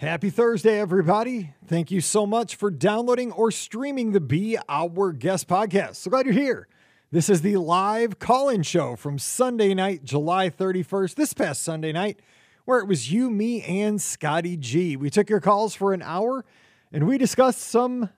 Happy Thursday, everybody. Thank you so much for downloading or streaming the Be Our Guest podcast. So glad you're here. This is the live call in show from Sunday night, July 31st, this past Sunday night, where it was you, me, and Scotty G. We took your calls for an hour and we discussed some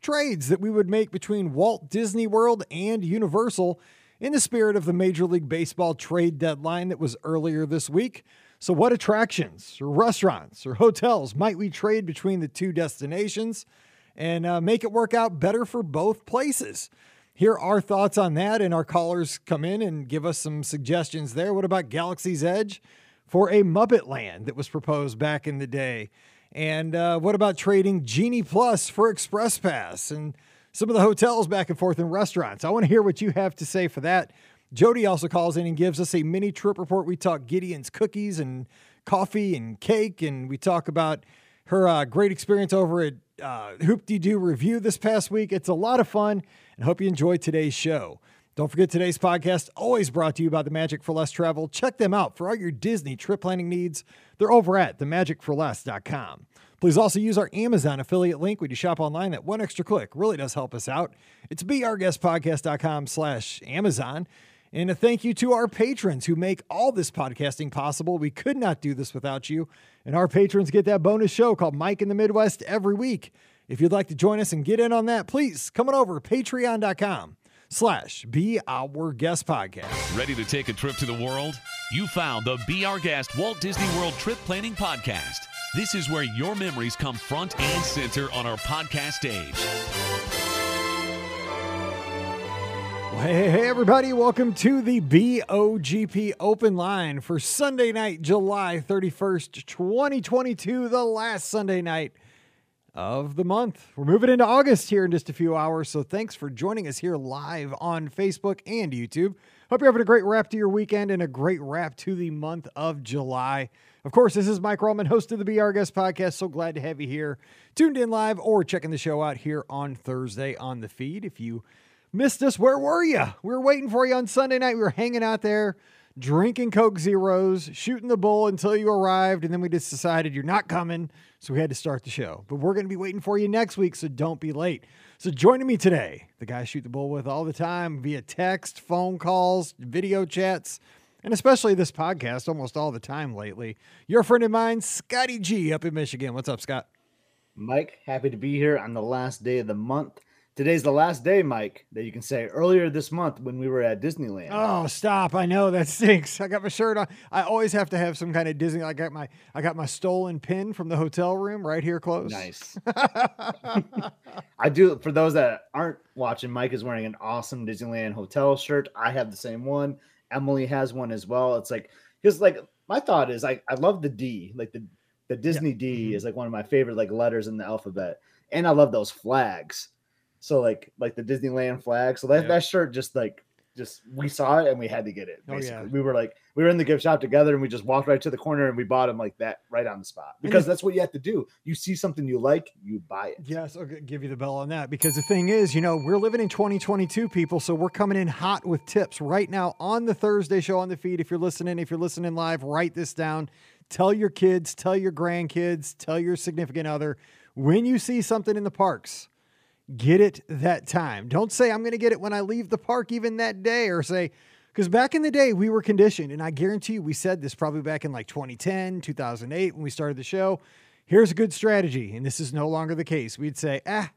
trades that we would make between Walt Disney World and Universal in the spirit of the Major League Baseball trade deadline that was earlier this week. So, what attractions or restaurants or hotels might we trade between the two destinations and uh, make it work out better for both places? Hear our thoughts on that, and our callers come in and give us some suggestions there. What about Galaxy's Edge for a Muppet Land that was proposed back in the day? And uh, what about trading Genie Plus for Express Pass and some of the hotels back and forth and restaurants? I want to hear what you have to say for that. Jody also calls in and gives us a mini trip report. We talk Gideon's cookies and coffee and cake, and we talk about her uh, great experience over at uh, Hoop-Dee-Doo Revue this past week. It's a lot of fun, and hope you enjoyed today's show. Don't forget today's podcast, always brought to you by the Magic for Less Travel. Check them out for all your Disney trip planning needs. They're over at themagicforless.com. Please also use our Amazon affiliate link when you shop online. That one extra click really does help us out. It's beourguestpodcast.com slash Amazon. And a thank you to our patrons who make all this podcasting possible. We could not do this without you. And our patrons get that bonus show called Mike in the Midwest every week. If you'd like to join us and get in on that, please come on over patreon.com slash be our guest podcast. Ready to take a trip to the world? You found the Be Our Guest Walt Disney World Trip Planning Podcast. This is where your memories come front and center on our podcast stage. Hey, hey, everybody, welcome to the BOGP Open Line for Sunday night, July 31st, 2022, the last Sunday night of the month. We're moving into August here in just a few hours, so thanks for joining us here live on Facebook and YouTube. Hope you're having a great wrap to your weekend and a great wrap to the month of July. Of course, this is Mike Roman, host of the Be Our Guest podcast. So glad to have you here, tuned in live or checking the show out here on Thursday on the feed. If you missed us. Where were you? We were waiting for you on Sunday night. We were hanging out there, drinking Coke Zeros, shooting the bull until you arrived, and then we just decided you're not coming, so we had to start the show. But we're going to be waiting for you next week, so don't be late. So joining me today, the guy I shoot the bull with all the time via text, phone calls, video chats, and especially this podcast almost all the time lately. Your friend of mine, Scotty G, up in Michigan. What's up, Scott? Mike, happy to be here on the last day of the month. Today's the last day, Mike, that you can say earlier this month when we were at Disneyland. Oh, stop. I know that stinks. I got my shirt on. I always have to have some kind of Disney. I got my I got my stolen pin from the hotel room right here close. Nice. I do for those that aren't watching, Mike is wearing an awesome Disneyland hotel shirt. I have the same one. Emily has one as well. It's like because like my thought is I, I love the D. Like the the Disney yeah. D mm-hmm. is like one of my favorite like letters in the alphabet. And I love those flags. So like like the Disneyland flag. So that, yeah. that shirt just like just we saw it and we had to get it. Basically, oh, yeah. we were like we were in the gift shop together and we just walked right to the corner and we bought them like that right on the spot because that's what you have to do. You see something you like, you buy it. Yes, I'll give you the bell on that because the thing is, you know, we're living in 2022, people, so we're coming in hot with tips right now on the Thursday show on the feed. If you're listening, if you're listening live, write this down. Tell your kids, tell your grandkids, tell your significant other when you see something in the parks get it that time. Don't say, I'm going to get it when I leave the park, even that day, or say, because back in the day, we were conditioned, and I guarantee you, we said this probably back in like 2010, 2008, when we started the show. Here's a good strategy, and this is no longer the case. We'd say, ah,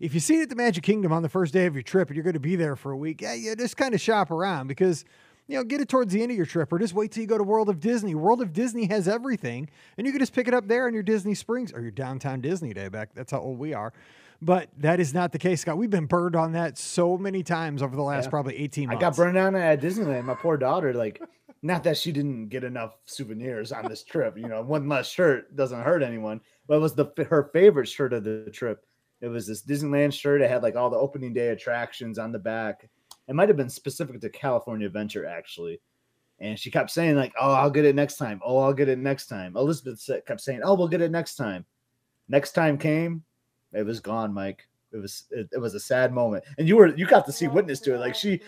if you see it at the Magic Kingdom on the first day of your trip and you're going to be there for a week, yeah, you just kind of shop around because you know, get it towards the end of your trip or just wait till you go to World of Disney. World of Disney has everything, and you can just pick it up there on your Disney Springs or your downtown Disney day back. That's how old we are. But that is not the case, Scott. We've been burned on that so many times over the last yeah. probably 18 months. I got burned on it at Disneyland. My poor daughter, like, not that she didn't get enough souvenirs on this trip. You know, one less shirt doesn't hurt anyone, but it was the her favorite shirt of the trip. It was this Disneyland shirt. It had like all the opening day attractions on the back. It might have been specific to California Adventure, actually. And she kept saying, like, oh, I'll get it next time. Oh, I'll get it next time. Elizabeth kept saying, oh, we'll get it next time. Next time came, it was gone, Mike. It was it, it was a sad moment, and you were you got to see witness to it. Like she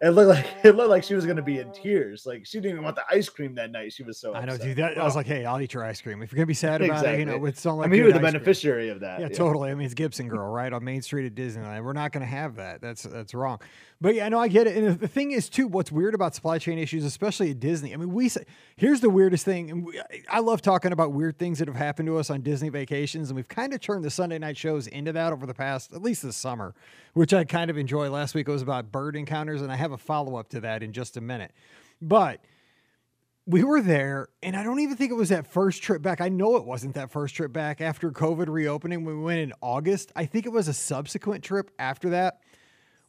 It looked like it looked like she was gonna be in tears. Like she didn't even want the ice cream that night. She was so. I know, upset. dude. That, I was like, hey, I'll eat your ice cream if you're gonna be sad about it. You know, Exactly. it's not like I mean, you good were the ice cream. beneficiary of that. Yeah, totally. I mean, it's Gibson Girl, right on Main Street at Disneyland. We're not going to have that. That's that's wrong. But yeah, no, I get it. And the thing is, too, what's weird about supply chain issues, especially at Disney. I mean, we say here's the weirdest thing, and we, I love talking about weird things that have happened to us on Disney vacations, and we've kind of turned the Sunday night shows into that over the past, at least this summer, which I kind of enjoy. Last week it was about bird encounters, and I have a follow up to that in just a minute. But we were there, and I don't even think it was that first trip back. I know it wasn't that first trip back after COVID reopening. We went in August. I think it was a subsequent trip after that.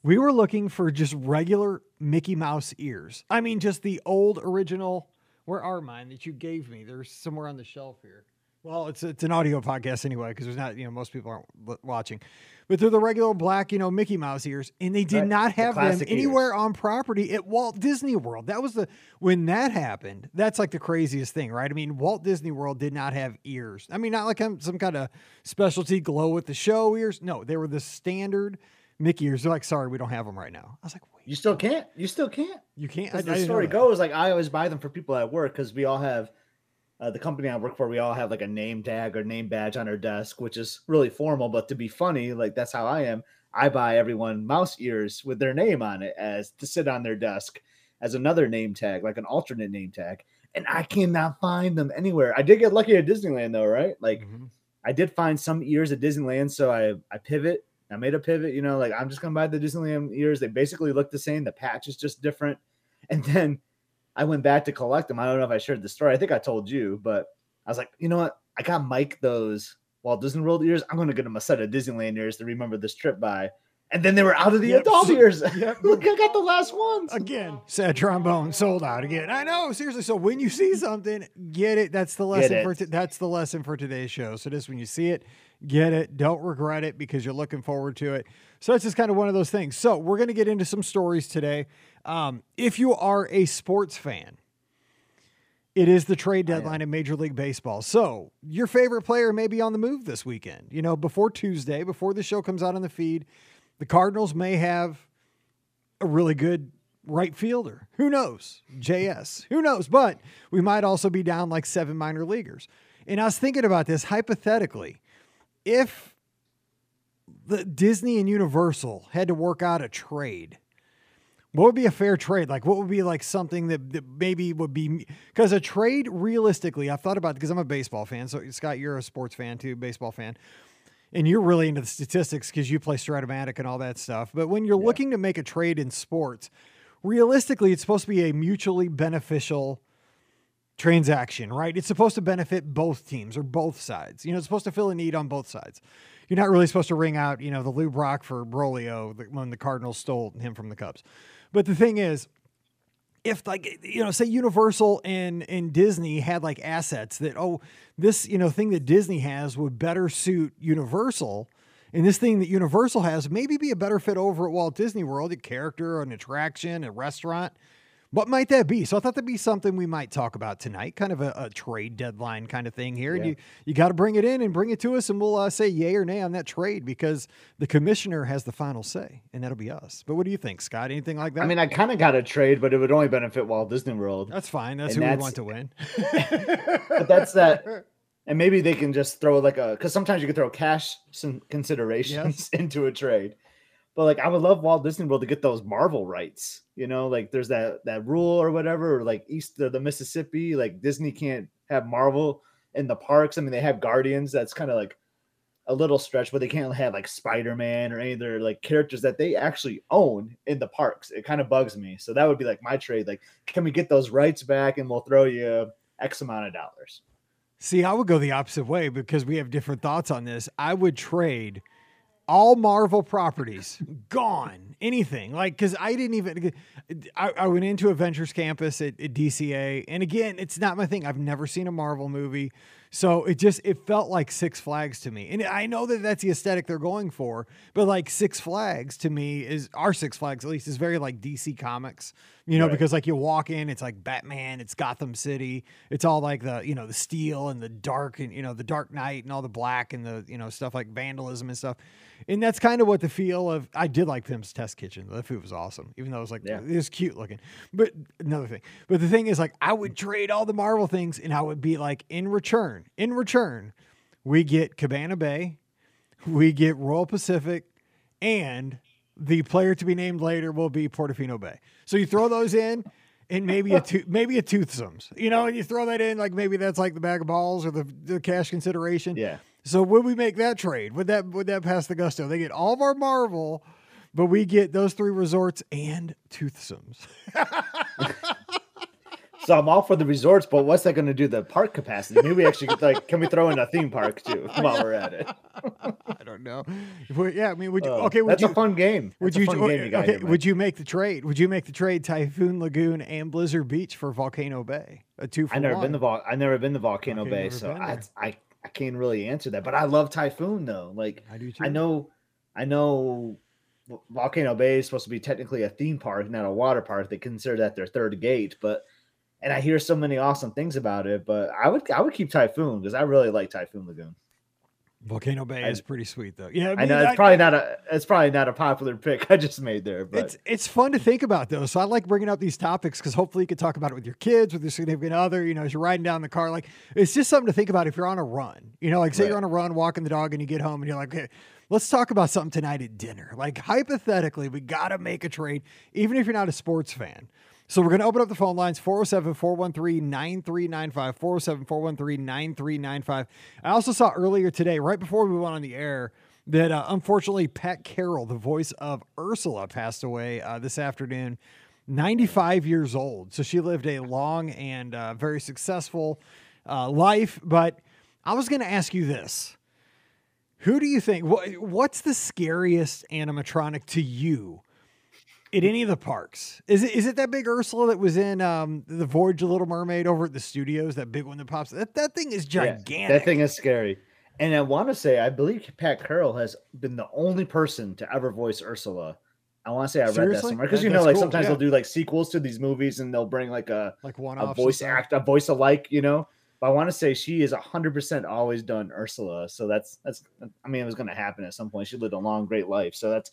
We were looking for just regular Mickey Mouse ears. I mean, just the old original. Where are mine that you gave me? They're somewhere on the shelf here. Well, it's it's an audio podcast anyway because there's not you know most people aren't watching, but they're the regular black you know Mickey Mouse ears, and they did Right, not the have them anywhere ears. on property at Walt Disney World. That was the when that happened. That's like the craziest thing, right? I mean, Walt Disney World did not have ears. I mean, not like some kind of specialty glow with the show ears. No, they were the standard Mickey ears. They're like, sorry, we don't have them right now. I was like, wait, You still can't. You still can't. you can't. I, the story goes, like I always buy them for people at work because we all have uh, the company I work for. We all have like a name tag or name badge on our desk, which is really formal. But to be funny, like that's how I am. I buy everyone mouse ears with their name on it as to sit on their desk as another name tag, like an alternate name tag. And I cannot find them anywhere. I did get lucky at Disneyland though, right? Like Mhm. I did find some ears at Disneyland, so I I pivot. I made a pivot, you know, like I'm just gonna buy the Disneyland ears. They basically look the same. The patch is just different. And then I went back to collect them. I don't know if I shared the story. I think I told you, but I was like, you know what? I got Mike those Walt Disney World ears. I'm gonna get him a set of Disneyland ears to remember this trip by. And then they were out of the Yep. adult ears. Yep. Look, I got the last ones. Again, sad trombone sold out again. I know, seriously. So when you see something, get it. That's the lesson for t- that's the lesson for today's show. So just when you see it, get it. Don't regret it because you're looking forward to it. So it's just kind of one of those things. So we're going to get into some stories today. Um, if you are a sports fan, it is the trade deadline in Major League Baseball. So your favorite player may be on the move this weekend. You know, before Tuesday, before the show comes out on the feed, the Cardinals may have a really good right fielder. Who knows? JS. Who knows? But we might also be down like seven minor leaguers. And I was thinking about this hypothetically. If the Disney and Universal had to work out a trade, what would be a fair trade? Like, what would be like something that, that maybe would be because a trade realistically, I've thought about because I'm a baseball fan. So, Scott, you're a sports fan too, baseball fan and you're really into the statistics because you play Strat-O-Matic and all that stuff. But when you're looking to make a trade in sports, realistically, it's supposed to be a mutually beneficial transaction, right? It's supposed to benefit both teams or both sides. You know, it's supposed to fill a need on both sides. You're not really supposed to ring out, you know, the Lou Brock for Broglio when the Cardinals stole him from the Cubs. But the thing is, if like you know say universal and and disney had like assets that oh this you know thing that disney has would better suit universal and this thing that universal has maybe be a better fit over at walt disney world a character an attraction a restaurant what might that be so i thought that'd be something we might talk about tonight kind of a, a trade deadline kind of thing here and you you got to bring it in and bring it to us and we'll uh, say yay or nay on that trade because the commissioner has the final say and that'll be us but what do you think scott anything like that I mean, I kind of got a trade, but it would only benefit Walt Disney World. that's fine. That's And who we want to win. but that's that. And maybe they can just throw like a because sometimes you can throw cash some considerations into a trade. But like I would love Walt Disney World to get those Marvel rights. You know, like there's that that rule or whatever, or like east of the Mississippi, like Disney can't have Marvel in the parks. I mean, they have Guardians. That's kind of like a little stretch, but they can't have like Spider Man or any other like characters that they actually own in the parks. It kind of bugs me. So that would be like my trade. Like, can we get those rights back and we'll throw you X amount of dollars? See, I would go the opposite way because we have different thoughts on this. I would trade all Marvel properties gone, anything like because I didn't even. I, I went into Avengers Campus at, at DCA, and again, it's not my thing. I've never seen a Marvel movie, So it just it felt like Six Flags to me, and I know that that's the aesthetic they're going for, but like Six Flags to me is our Six Flags at least is very like DC Comics, you know, Right. because like you walk in, it's like Batman, it's Gotham City, it's all like the you know the steel and the dark and you know the Dark Knight and all the black and the you know stuff like vandalism and stuff, and that's kind of what the feel of. I did like Pim's Test Kitchen, the food was awesome, even though it was like Yeah. it was cute looking. But another thing, but the thing is like I would trade all the Marvel things, and I would be like in return, in return, we get Cabana Bay, we get Royal Pacific, and the player to be named later will be Portofino Bay. So you throw those in. And maybe a tooth, maybe a toothsomes, you know, and you throw that in like maybe that's like the bag of balls or the, the cash consideration. Yeah. So would we make that trade? Would that would that pass the gusto? They get all of our Marvel, but we get those three resorts and toothsomes. So I'm all for the resorts, but what's that going to do the park capacity? Maybe we actually could, like, can we throw in a theme park too while we're at it? I don't know. Well, yeah, I mean, would you? Uh, okay, would that's you? a fun game. would That's you? game you okay, here, would you make the trade? Would you make the trade Typhoon Lagoon and Blizzard Beach for Volcano Bay? A two for I never one. been to Vol- I never been to Volcano Bay, so I. I I can't really answer that. But I love Typhoon though. Like I do too. I know I know Volcano Bay is supposed to be technically a theme park, not a water park. They consider that their third gate, but and I hear so many awesome things about it. But I would I would keep Typhoon because I really like Typhoon Lagoon. Volcano Bay I- is pretty sweet though. Yeah, I know it's probably not a it's probably not a popular pick I just made there, but It's it's fun to think about though. So I like bringing up these topics because hopefully you can talk about it with your kids, with your significant other. You know, as you're riding down the car, like it's just something to think about if you're on a run. You know, like say Right. you're on a run, walking the dog, and you get home and you're like, okay, let's talk about something tonight at dinner. Like hypothetically, we got to make a trade, even if you're not a sports fan. So we're going to open up the phone lines 407 413 9395. 407 413 9395. I also saw earlier today, right before we went on the air, that uh, unfortunately Pat Carroll, the voice of Ursula, passed away uh, this afternoon. 95 years old. So she lived a long and uh, very successful uh, life. But I was going to ask you this. Who do you think? What, what's the scariest animatronic to you at any of the parks? Is it is it that big Ursula that was in um, the Voyage of Little Mermaid over at the studios? That big one that pops. That that thing is Yeah, gigantic. that thing is scary. And I want to say, I believe Pat Carroll has been the only person to ever voice Ursula. I want to say I read that somewhere because That- you know, like cool, sometimes yeah. they'll do like sequels to these movies and they'll bring like a, like one a voice act, a voice alike, you know. But I want to say she is hundred percent always done Ursula. So that's that's. I mean, it was going to happen at some point. She lived a long, great life. So that's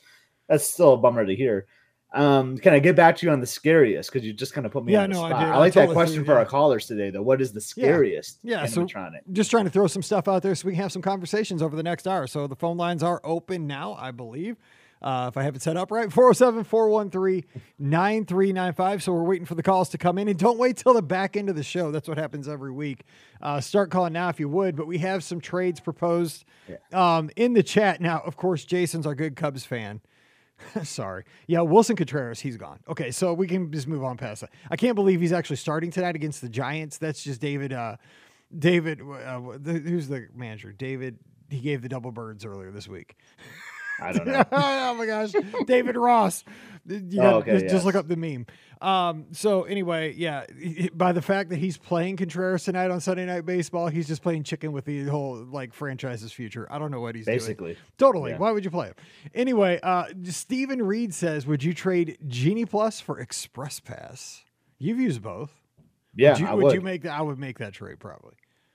that's still a bummer to hear. Um, can I get back to you on the scariest? Because you just kind of put me Yeah, on the no, I spot. did. I, I like that question for yeah. our callers today, though. What is the scariest Yeah, so- animatronic? just trying to throw some stuff out there so we can have some conversations over the next hour. So the phone lines are open now, I believe. Uh, if I have it set up right, 407 413 9395. So we're waiting for the calls to come in. And don't wait till the back end of the show. That's what happens every week. Uh, start calling now if you would. But we have some trades proposed um, in the chat. Now, of course, Jason's our good Cubs fan. Sorry. Yeah, Willson Contreras, he's gone. Okay, so we can just move on past that. I can't believe he's actually starting tonight against the Giants. That's just David. Uh, David, uh, the, who's the manager? David. He gave the double birds earlier this week. I don't know. oh my gosh, David Ross. You Oh, gotta- okay, just, just look up the meme. Um, so anyway, yeah, by the fact that he's playing Contreras tonight on Sunday Night Baseball, he's just playing chicken with the whole like franchise's future. I don't know what he's doing. Basically. Totally. Yeah. Why would you play him? Anyway, uh, Stephen Reed says, "Would you trade Genie Plus for Express Pass?" You've used both. Yeah, would you, I would would. you make that? I would make that trade probably.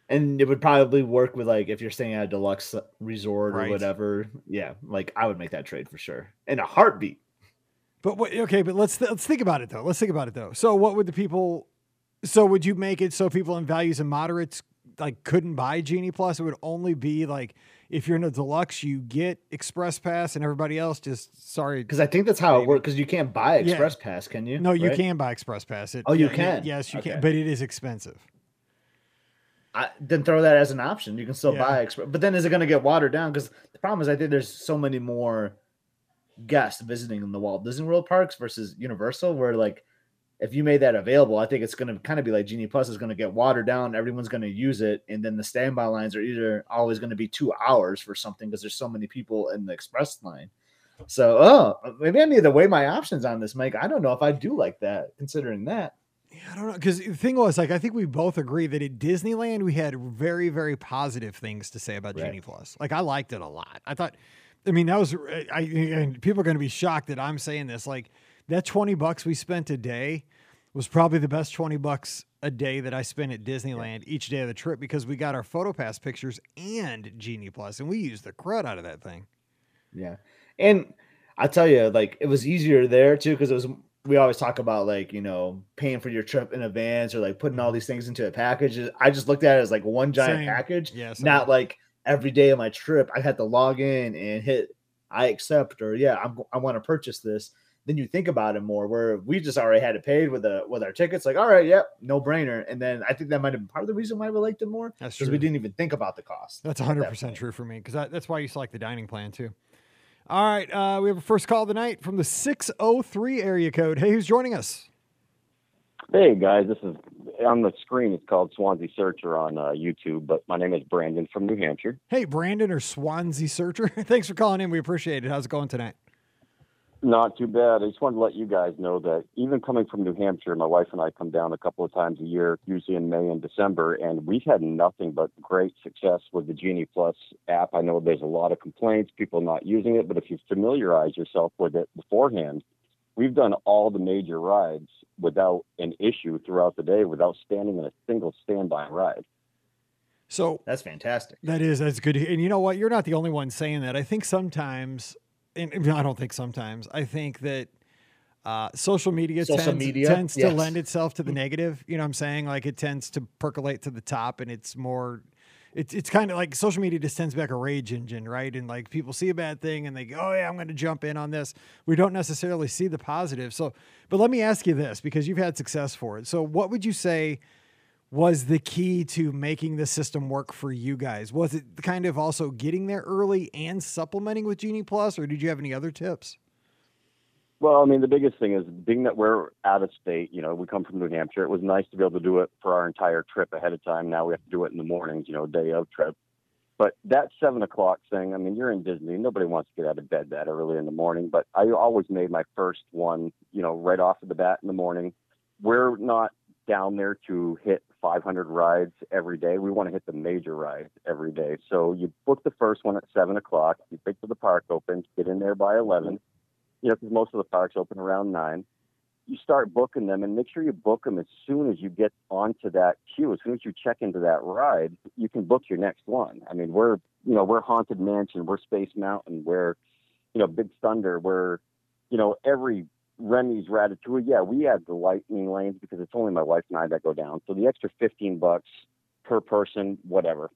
and it would probably work with like if you're staying at a deluxe resort Right. or whatever. Yeah, like I would make that trade for sure in a heartbeat. But what, okay, but let's let's think about it though. Let's think about it though. So what would the people? So would you make it so people in values and moderates like couldn't buy Genie Plus? It would only be like if you're in a deluxe, you get Express Pass, and everybody else just sorry. Because I think that's how it works. Because you can't buy Yeah. Express Pass, can you? No, you Right? can buy Express Pass. It, Oh, you yeah, can? Yes, you Okay. can, but it is expensive. I, then throw that as an option. You can still Yeah. buy Express, but then is it going to get watered down? Because the problem is, I think there's so many more guests visiting in the Walt Disney World parks versus Universal, where like if you made that available, I think it's going to kind of be like Genie Plus is going to get watered down. Everyone's going to use it, and then the standby lines are either always going to be two hours for something because there's so many people in the express line. So, oh, maybe I need to weigh my options on this, Mike. I don't know if I do like that, considering that. Yeah, I don't know because the thing was like I think we both agree that at Disneyland we had very very positive things to say about Right. Genie Plus. Like I liked it a lot. I thought, I mean that was I and people are going to be shocked that I'm saying this. Like that twenty bucks we spent a day was probably the best twenty bucks a day that I spent at Disneyland each day of the trip because we got our photo pass pictures and Genie Plus and we used the crud out of that thing. Yeah. And I tell you, like it was easier there too, because it was we always talk about like, you know, paying for your trip in advance or like putting all mm-hmm. these things into a package. I just looked at it as like one giant Same. package, Yeah, same. not like every day of my trip I had to log in and hit I accept or yeah, I'm, I want to purchase this. Then you think about it more where we just already had it paid with the with our tickets, like, all right, yep, no brainer. And then I think that might have been part of the reason why we liked it more. That's Because true. we didn't even think about the cost. That's at that 100% true for me because that's why you select the dining plan too. All right. Uh, we have a first call tonight from the 603 area code. Hey, who's joining us? Hey guys, this is on the screen. It's called Swansea Searcher on uh, YouTube, but my name is Brandon from New Hampshire. Hey, Brandon or Swansea Searcher. Thanks for calling in. We appreciate it. How's it going tonight? Not too bad. I just wanted to let you guys know that even coming from New Hampshire, my wife and I come down a couple of times a year, usually in May and December, and we've had nothing but great success with the Genie Plus app. I know there's a lot of complaints, people not using it, but if you familiarize yourself with it beforehand, we've done all the major rides without an issue throughout the day, without standing in a single standby ride. So That's fantastic. that is, that's good. And you know what? You're not the only one saying that. I think sometimes, and and I don't think sometimes, I think that uh, social media Social tends, media, tends to lend itself to the negative. You know what I'm saying? Like it tends to percolate to the top and it's more it's it's kind of like social media just sends back a rage engine, right? And like people see a bad thing and they go, "Oh yeah, I'm going to jump in on this." We don't necessarily see the positive. So, but let me ask you this because you've had success for it. So, what would you say was the key to making the system work for you guys? Was it kind of also getting there early and supplementing with Genie Plus, or did you have any other tips? Well, I mean, the biggest thing is being that we're out of state, you know, we come from New Hampshire. It was nice to be able to do it for our entire trip ahead of time. Now we have to do it in the mornings, you know, day of trip. But that seven o'clock thing, I mean, you're in Disney. Nobody wants to get out of bed that early in the morning. But I always made my first one, you know, right off of the bat in the morning. We're not down there to hit 500 rides every day. We want to hit the major rides every day. So you book the first one at seven o'clock. You wait till the park opens, get in there by 11 you know, because most of the parks open around nine. You start booking them and make sure you book them as soon as you get onto that queue. As soon as you check into that ride, you can book your next one. I mean, we're, you know, we're Haunted Mansion, we're Space Mountain, we're, you know, Big Thunder, we're, you know, every Remy's Ratatouille. Yeah, we have the lightning lanes because it's only my wife and I that go down. So the extra 15 bucks per person, whatever.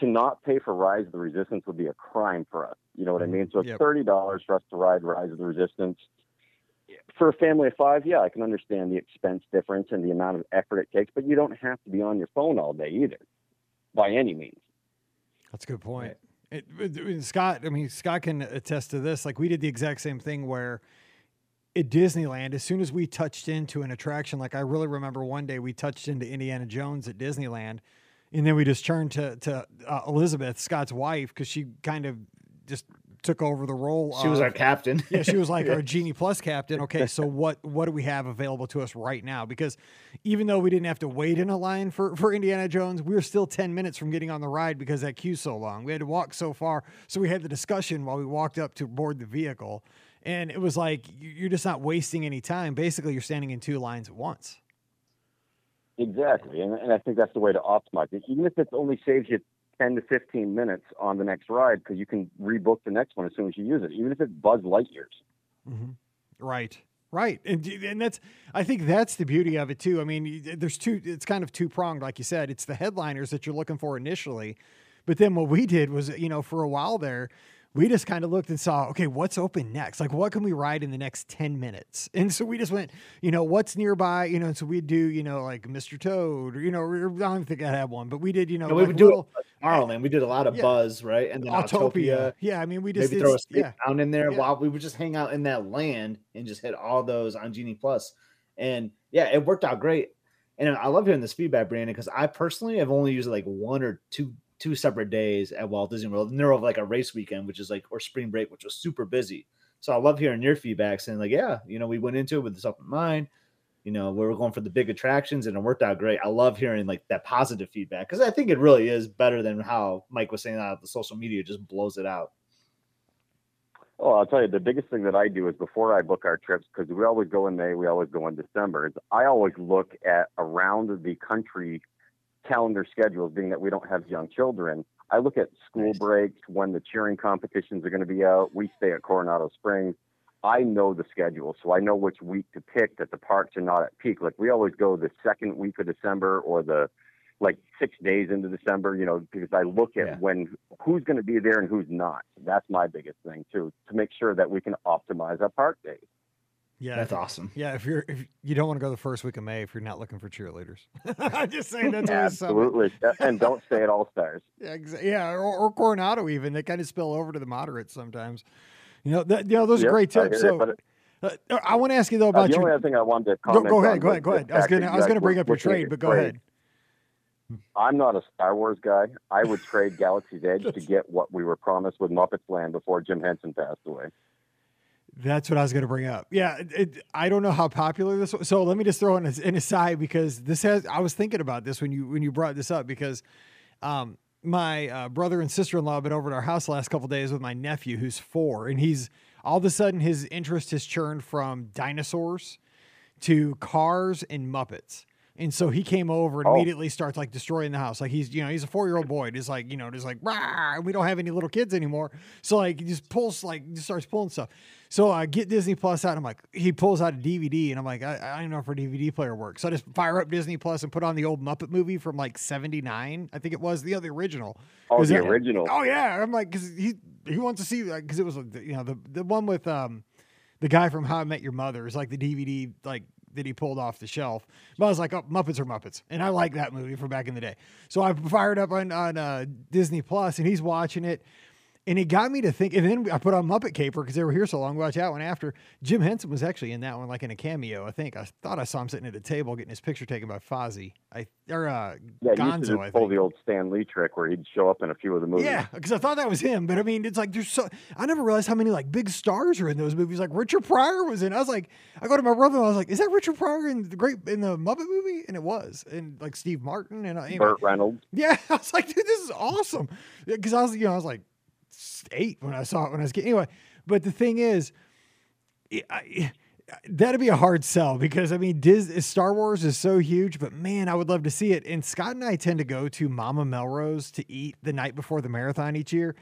To not pay for Rise of the Resistance would be a crime for us. You know what I mm-hmm. mean? So it's Yep. thirty dollars for us to ride Rise of the Resistance. For a family of five, yeah, I can understand the expense difference and the amount of effort it takes, but you don't have to be on your phone all day either, by any means. That's a good point. It, it- it- Scott, I mean, Scott can attest to this. Like we did the exact same thing where at Disneyland, as soon as we touched into an attraction, like I really remember one day we touched into Indiana Jones at Disneyland, and then we just turned to to uh, Elizabeth, Scott's wife, because she kind of just took over the role. She was our captain. yeah, she was like our Genie Plus captain. Okay, so what what do we have available to us right now? Because even though we didn't have to wait in a line for, for Indiana Jones, we were still 10 minutes from getting on the ride because that queue's so long. We had to walk so far. So we had the discussion while we walked up to board the vehicle. And it was like you're just not wasting any time. Basically, you're standing in two lines at once. Exactly, and, and I think that's the way to optimize it. Even if it only saves you ten to fifteen minutes on the next ride, because you can rebook the next one as soon as you use it. Even if it's Buzz Lightyear's. Mm-hmm. Right. Right. And and that's I think that's the beauty of it too. I mean, there's two it's kind of two pronged like you said. It's the headliners that you're looking for initially. But then what we did was, you know, for a while there, we just kind of looked and saw, okay, what's open next? Like what can we ride in the next 10 minutes? And so we just went, you know, what's nearby, you know, and so we'd do, you know, like Mr. Toad or you know, I don't think I had one, but we did, you know, No, we like would do little it Tomorrowland. We did a lot of Yeah. Buzz, right? And then Autopia. Autopia. Yeah, I mean, we just Maybe throw a yeah. down in there Yeah. while we would just hang out in that land and just hit all those on Genie Plus. And yeah, it worked out great. And I love hearing this feedback, Brandon, because I personally have only used like one or two two separate days at Walt Disney World. And they're over like a race weekend, which is like or spring break, which was super busy. So I love hearing your feedback saying, like, yeah, you know, we went into it with this open mind. you know, we were going for the big attractions and it worked out great. I love hearing like that positive feedback because I think it really is better than how Mike was saying that the social media just blows it out. Oh, I'll tell you, the biggest thing that I do is before I book our trips, because we always go in May, we always go in December, is I always look at around the country calendar schedules, being that we don't have young children. I look at school Nice. breaks, when the cheering competitions are going to be out. We stay at Coronado Springs. I know the schedule, so I know which week to pick that the parks are not at peak. Like we always go the second week of December or the like six days into December, you know, because I look at Yeah. when who's going to be there and who's not. That's my biggest thing too, to make sure that we can optimize our park days. Yeah, That's awesome. Yeah, if you're if you don't want to go the first week of May if you're not looking for cheerleaders. I'm just saying that's always. Absolutely, and don't stay at All Stars. Yeah, exa- yeah, or, or Coronado even. They kind of spill over to the moderates sometimes. You know, that, you know those are great I tips. hear So, it, but uh, I want to ask you though Uh, about the only your. other thing I wanted to Go, comment go ahead, on go ahead, go ahead. I was gonna, I was gonna bring up your looking trade, but go trade. ahead. I'm not a Star Wars guy. I would trade Galaxy's Edge to get what we were promised with Muppets Land before Jim Henson passed away. That's what I was going to bring up. Yeah, it, I don't know how popular this. was. So let me just throw in an aside because this has. I was thinking about this when you when you brought this up because um, my uh, brother and sister in law have been over at our house the last couple days with my nephew who's four, and he's all of a sudden his interest has churned from dinosaurs to cars and Muppets. And so he came over and Oh. immediately starts like destroying the house. Like he's, you know, he's a four year old boy. Just like, you know, just like, Rah! we don't have any little kids anymore. So like he just pulls, like, just starts pulling stuff. So I get Disney Plus out. I'm like, he pulls out a DVD and I'm like, I, I don't know if our DVD player works. So I just fire up Disney Plus and put on the old Muppet movie from like 79. I think it was the other original. Oh, the original. Oh yeah, I'm like, because he he wants to see because it was the- you know the the one with um the guy from How I Met Your Mother is like the DVD like that he pulled off the shelf. But I was like, oh, Muppets are Muppets, and I like that movie from back in the day. So I fired up on on uh, Disney Plus, and he's watching it. And it got me to think, and then I put on Muppet Caper because they were here so long. Watch that one after. Jim Henson was actually in that one, like in a cameo. I think I thought I saw him sitting at a table getting his picture taken by Fozzie. I or uh, Yeah, used Gonzo. just I pull think. the old Stan Lee trick where he'd show up in a few of the movies. Yeah, because I thought that was him, but I mean, it's like there's so I never realized how many like big stars are in those movies. Like Richard Pryor was in. I was like, I go to my brother, and I was like, is that Richard Pryor in the great in the Muppet movie? And it was, and like Steve Martin and uh, anyway. Burt Reynolds. Yeah, I was like, dude, this is awesome. Because I was, you know, I was like eight when I saw it when I was getting Anyway, but the thing is, I- that'd be a hard sell because I mean, Dis- Star Wars is so huge, but man, I would love to see it. And Scott and I tend to go to Mama Melrose to eat the night before the marathon each year.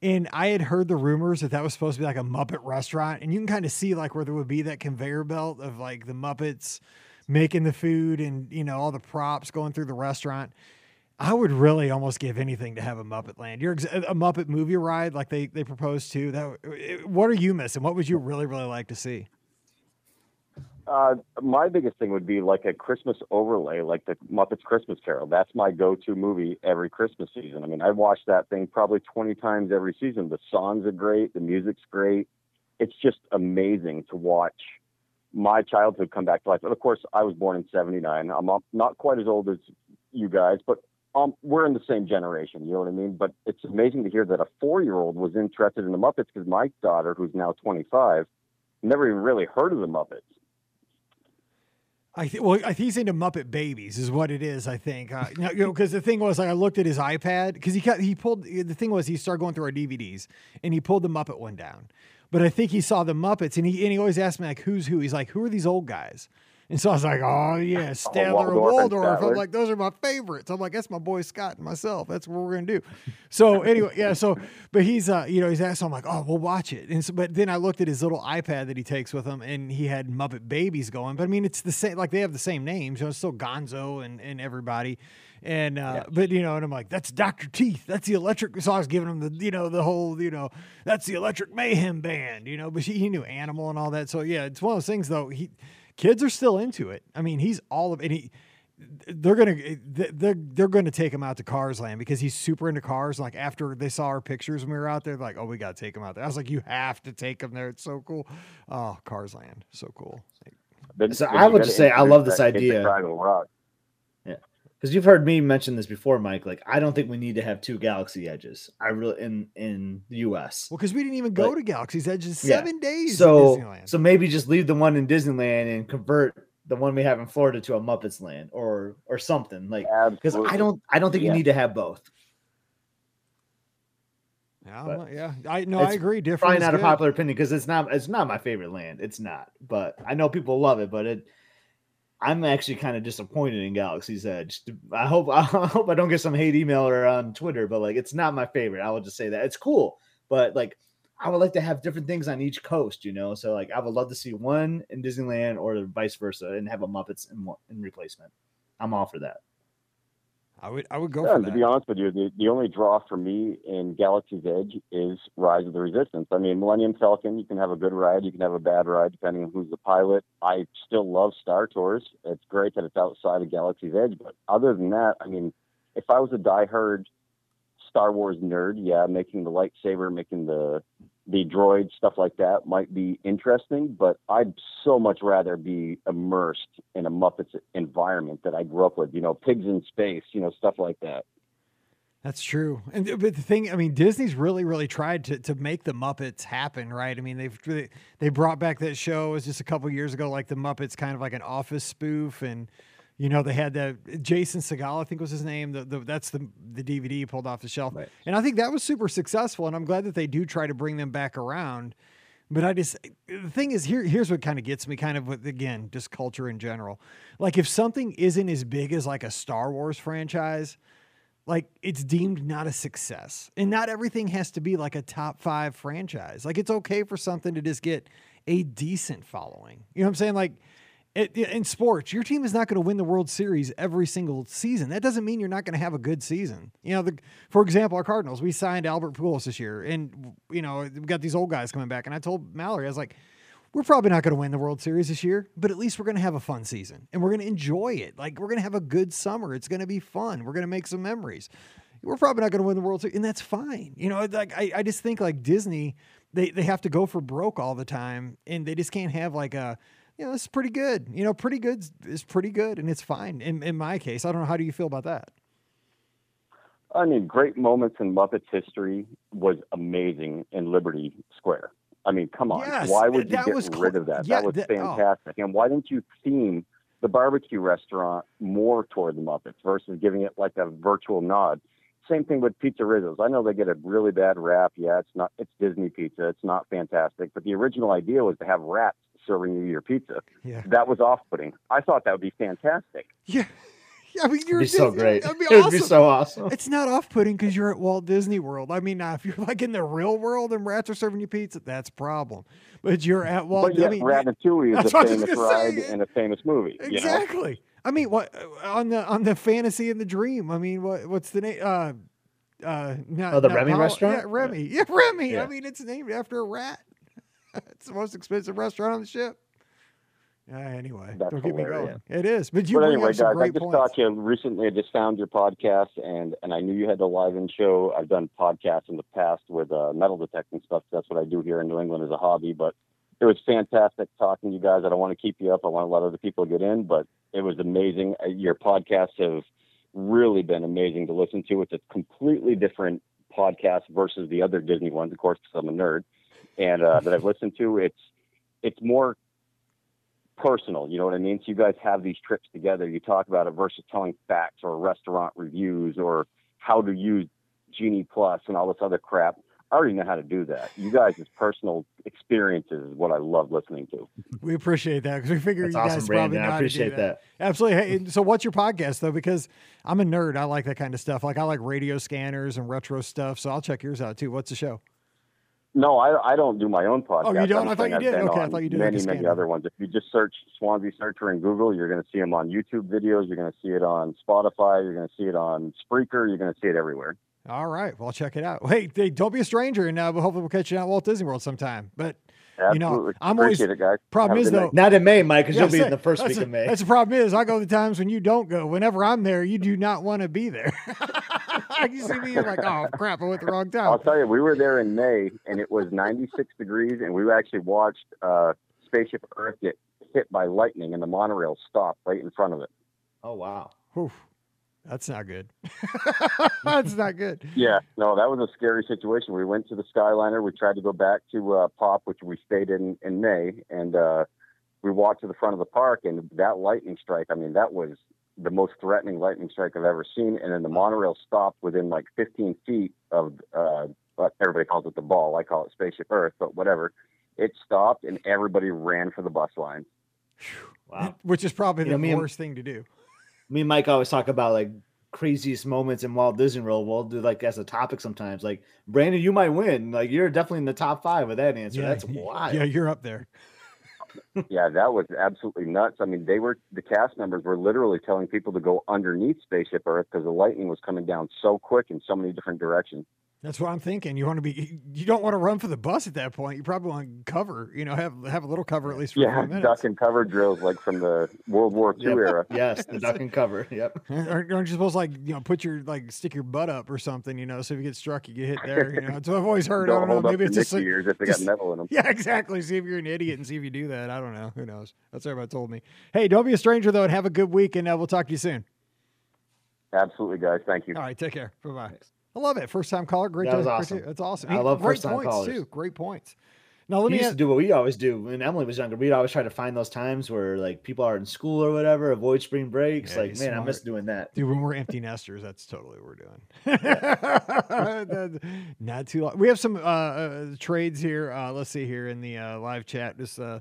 And I had heard the rumors that that was supposed to be like a Muppet restaurant, and you can kind of see like where there would be that conveyor belt of like the Muppets making the food and you know all the props going through the restaurant. I would really almost give anything to have a Muppet Land. You're ex- a Muppet movie ride like they they proposed to. That what are you missing? What would you really really like to see? Uh, my biggest thing would be like a Christmas overlay, like the Muppets Christmas Carol. That's my go-to movie every Christmas season. I mean, I watch that thing probably 20 times every season. The songs are great, the music's great. It's just amazing to watch my childhood come back to life. And of course, I was born in 79. I'm not- not quite as old as you guys, but um, we're in the same generation. You know what I mean? But it's amazing to hear that a four-year-old was interested in the Muppets because my daughter, who's now 25, never even really heard of the Muppets. I th- well, I he's into Muppet Babies, is what it is. I think, uh, you know, because the thing was, like, I looked at his iPad because he got, he pulled the thing was he started going through our DVDs and he pulled the Muppet one down, but I think he saw the Muppets and he and he always asked me like, who's who? He's like, who are these old guys? And so I was like, oh yeah, Statler and Waldorf and Waldorf. I'm like, those are my favorites. I'm like, that's my boy Scott and myself. That's what we're gonna do. So anyway, yeah. So, but he's uh, you know, he's asked. I'm like, oh, we'll watch it. And so, but then I looked at his little iPad that he takes with him, and he had Muppet Babies going. But I mean, it's the same. Like they have the same names. You know, it's still Gonzo and and everybody. And uh, but you know, and I'm like, that's Doctor Teeth. That's the Electric. So I was giving him the you know the whole you know that's the Electric Mayhem Band. You know, but he, he knew Animal and all that. So yeah, it's one of those things though. He kids are still into it. I mean, he's all of and he they're gonna they're they're gonna take him out to Cars Land because he's super into cars. Like after they saw our pictures when we were out there, like, oh, we gotta take him out there. I was like, you have to take him there. It's so cool. Oh, Cars Land, so cool. But- So I would just say I love this that kid to idea. Fraggle Rock. Because you've heard me mention this before, Mike. Like, I don't think we need to have two Galaxy Edges. I really in in the U.S. Well, because we didn't even go But- to Galaxy's Edges It's Yeah. seven days. So in Disneyland. so maybe just leave the one in Disneyland and convert the one we have in Florida to a Muppets Land or or something like because I don't I don't think Yeah. you need to have both. Yeah, But I'm- yeah. I no, I agree. Different. Probably is not a popular opinion because it's not it's not my favorite land. It's not, but I know people love it. But it, I'm actually kind of disappointed in Galaxy's Edge. I hope I hope I don't get some hate email or on Twitter, but like it's not my favorite. I will just say that it's cool, but like I would like to have different things on each coast, you know. So like I would love to see one in Disneyland or vice versa, and have a Muppets in in replacement. I'm all for that. I would. I would go Yeah, for and to be honest with you, the, the only draw for me in Galaxy's Edge is Rise of the Resistance. I mean, Millennium Falcon, you can have a good ride, you can have a bad ride, depending on who's the pilot. I still love Star Tours. It's great that it's outside of Galaxy's Edge, but other than that, I mean, if I was a diehard Star Wars nerd, yeah, making the lightsaber, making the the droid stuff like that might be interesting, but I'd so much rather be immersed in a Muppets environment that I grew up with. You know, pigs in space, you know, stuff like that. That's true. And uh, but the thing, I mean, Disney's really, really tried to to make the Muppets happen, right? I mean, they've they, they brought back that show it was just a couple years ago, like the Muppets, kind of like an Office spoof, and you know they had that Jason Segel, I think was his name. The, the that's the the DVD pulled off the shelf, Right. and I think that was super successful. And I'm glad that they do try to bring them back around. But I just the thing is here here's what kind of gets me kind of with again just culture in general. Like if something isn't as big as like a Star Wars franchise, like it's deemed not a success. And not everything has to be like a top 5 franchise. Like it's okay for something to just get a decent following. You know what I'm saying? Like in sports, your team is not going to win the World Series every single season. That doesn't mean you're not going to have a good season. You know, the, for example, our Cardinals, we signed Albert Pujols this year, and you know we got these old guys coming back. And I told Mallory, I was like, we're probably not going to win the World Series this year, but at least we're going to have a fun season, and we're going to enjoy it. Like we're going to have a good summer. It's going to be fun. We're going to make some memories. We're probably not going to win the World Series, and that's fine. You know, like I, I just think like Disney, they they have to go for broke all the time, and they just can't have like a you know, it's pretty good. You know, pretty good is pretty good, and it's fine. In in my case, I don't know how do you feel about that. I mean, great moments in Muppets history was amazing in Liberty Square. I mean, come on. Yes, why would you get was cl- rid of that? yeah, that was that- oh. fantastic. And why didn't you theme the barbecue restaurant more toward the Muppets versus giving it like a virtual nod? Same thing with Pizza Rizzo's. I know they get a really bad rap. Yeah, it's not. It's Disney pizza. It's not fantastic. But the original idea was to have rats serving you your pizza. Yeah, That was off-putting. I thought that would be fantastic. yeah. Yeah, I mean, you're It'd be so great. That'd be It would awesome. be so awesome. It's not off-putting because you're at Walt Disney World. I mean, now if you're like in the real world and rats are serving you pizza, that's a problem. But you're at Walt. But yet, I mean, Ratatouille is a what I was famous ride and a famous movie. You know? exactly. I mean, what on the on the fantasy and the dream? I mean, what what's the name? Uh, uh, not, Oh, the not Remy Palo- restaurant? Yeah, Remy. Yeah, Remy. I mean, it's named after a rat. it's the most expensive restaurant on the ship. Uh, anyway, That's don't get me going. It is, but you but bring anyway, up some guys, I just points. thought you recently. I just found your podcast, and and I knew you had the live-in show. I've done podcasts in the past with uh, metal detecting stuff. That's what I do here in New England as a hobby. But it was fantastic talking to you guys. I don't want to keep you up. I want to let other people get in, but it was amazing. Uh, Your podcasts have really been amazing to listen to. It's a completely different podcast versus the other Disney ones, of course, because I'm a nerd, and uh, that I've listened to. It's it's more personal. You know what I mean? So you guys have these trips together. You talk about it versus telling facts or restaurant reviews or how to use Genie Plus and all this other crap. I already know how to do that. You guys' personal experiences is what I love listening to. We appreciate that because we figure That's you awesome, guys probably know I how to do appreciate that. Absolutely. Hey, so what's your podcast though? Because I'm a nerd. I like that kind of stuff. Like I like radio scanners and retro stuff. So I'll check yours out too. What's the show? No, I, I don't do my own podcast. Oh, you don't? I'm I thought saying you I've did. Okay, I thought you did like a Many, many other ones. If you just search Swansea Searcher in Google, you're going to see them on YouTube videos. You're going to see it on Spotify. You're going to see it on Spreaker. You're going to see it everywhere. All right. Well, I'll check it out. Hey, hey don't be a stranger, and uh, hopefully we'll catch you at Walt Disney World sometime. But You know, I'm always- Appreciate it, guys. problem Have is though, night. Not in May, Mike, because Yeah, you'll be in the first week the- of May. That's the problem is I go the times when you don't go. Whenever I'm there, you do not want to be there. you see me, you're like, oh crap, I went the wrong time. I'll tell you, we were there in May, and it was 96 degrees, and we actually watched uh, Spaceship Earth get hit by lightning, and the monorail stopped right in front of it. Oh wow. Whew. That's not good. That's not good. Yeah, no, that was a scary situation. We went to the Skyliner. We tried to go back to uh, Pop, which we stayed in in May, and uh, we walked to the front of the park, and that lightning strike. I mean, that was the most threatening lightning strike I've ever seen. And then the monorail stopped within like 15 feet of. Uh, everybody calls it the ball. I call it Spaceship Earth, but whatever. It stopped, and everybody ran for the bus line. Wow. Which is probably the know, worst thing to do. Me and Mike always talk about like craziest moments in Walt Disney World. We'll do like as a topic sometimes. Like Brandon, you might win. Like you're definitely in the top five with that answer. Yeah, That's wild. Yeah, you're up there. yeah, that was absolutely nuts. I mean, they were the cast members were literally telling people to go underneath Spaceship Earth because the lightning was coming down so quick in so many different directions. That's what I'm thinking. You want to be, you don't want to run for the bus at that point. You probably want to cover, you know, have have a little cover at least for yeah, duck and cover drills like from the World War II yep. era. Yes, the duck and cover. Yep. Aren't, aren't you supposed to like, you know, put your like stick your butt up or something, you know, so if you get struck, you get hit there. You know, that's what I've always heard. don't I don't know. Maybe it's just years if they got metal in them. Yeah, exactly. See if you're an idiot and see if you do that. I don't know. Who knows? That's what everybody told me. Hey, don't be a stranger though, and have a good week, and uh, we'll talk to you soon. Absolutely, guys. Thank you. All right, take care. Bye bye. I love it. First time caller. Great. That was awesome. That's awesome. I love first time callers too. Great points. Now let we me used ask, to do what we always do when Emily was younger. We'd always try to find those times where like people are in school or whatever, avoid spring breaks. Yeah, like, man, smart. I miss doing that. Dude, when we're empty nesters, that's totally what we're doing. Not too long. We have some uh, uh, trades here. Uh, let's see here in the uh, live chat. Just uh,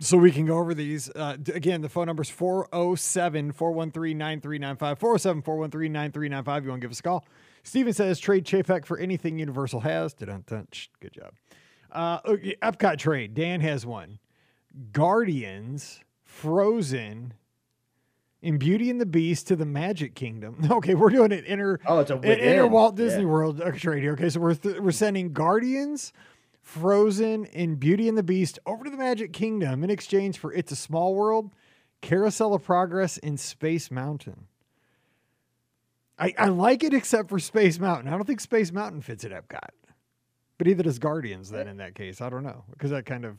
so we can go over these. Uh, again, the phone number is 407 413 9395. 407 413 9395. You want to give us a call? Steven says trade Chapek for anything Universal has. Good job. Uh, okay, Epcot trade. Dan has one. Guardians, Frozen, in Beauty and the Beast to the Magic Kingdom. Okay, we're doing an inner. Oh, it's a an inner Walt Disney yeah. World uh, trade here. Okay, so we're th- we're sending Guardians, Frozen, and Beauty and the Beast over to the Magic Kingdom in exchange for It's a Small World, Carousel of Progress, and Space Mountain. I, I like it except for Space Mountain. I don't think Space Mountain fits at Epcot. But either does Guardians then in that case. I don't know. Because that kind of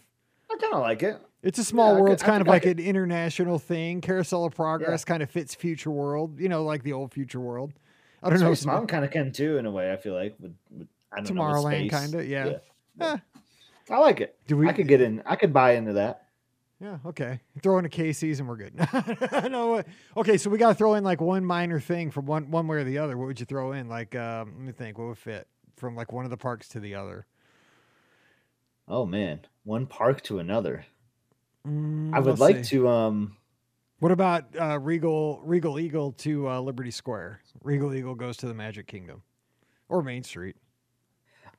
I kind of like it. It's a small yeah, world. It's kind of like an international thing. Carousel of Progress yeah. kind of fits Future World, you know, like the old Future World. I don't Space know. Space Mountain kind of can too, in a way. I feel like with, with I don't Tomorrowland, kind of, yeah. yeah. I like it. Do we? I could get in. I could buy into that. Yeah. Okay. Throw in a Casey's and we're good. no. Okay. So we got to throw in like one minor thing from one one way or the other. What would you throw in? Like, um, let me think. What would fit from like one of the parks to the other? Oh man, one park to another. Mm, I would like see. to. Um. What about uh, Regal Regal Eagle to uh, Liberty Square? Regal Eagle goes to the Magic Kingdom, or Main Street.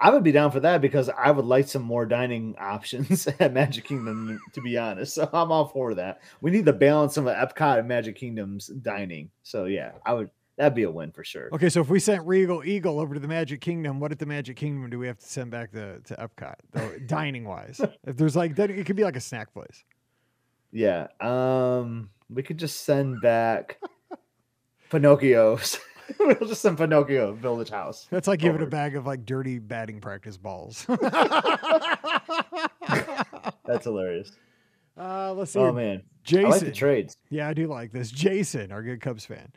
I would be down for that because I would like some more dining options at Magic Kingdom, to be honest. So I'm all for that. We need the balance some of Epcot and Magic Kingdom's dining. So yeah, I would that'd be a win for sure. Okay, so if we sent Regal Eagle over to the Magic Kingdom, what at the Magic Kingdom do we have to send back to, to Epcot, though, dining wise? if there's like that, it could be like a snack place. Yeah. Um, we could just send back Pinocchio's. we'll just send Pinocchio Village Haus. That's like giving a bag of like dirty batting practice balls. That's hilarious. Uh, let's see. Oh man, Jason. I like the trades. Yeah, I do like this. Jason, our good Cubs fan.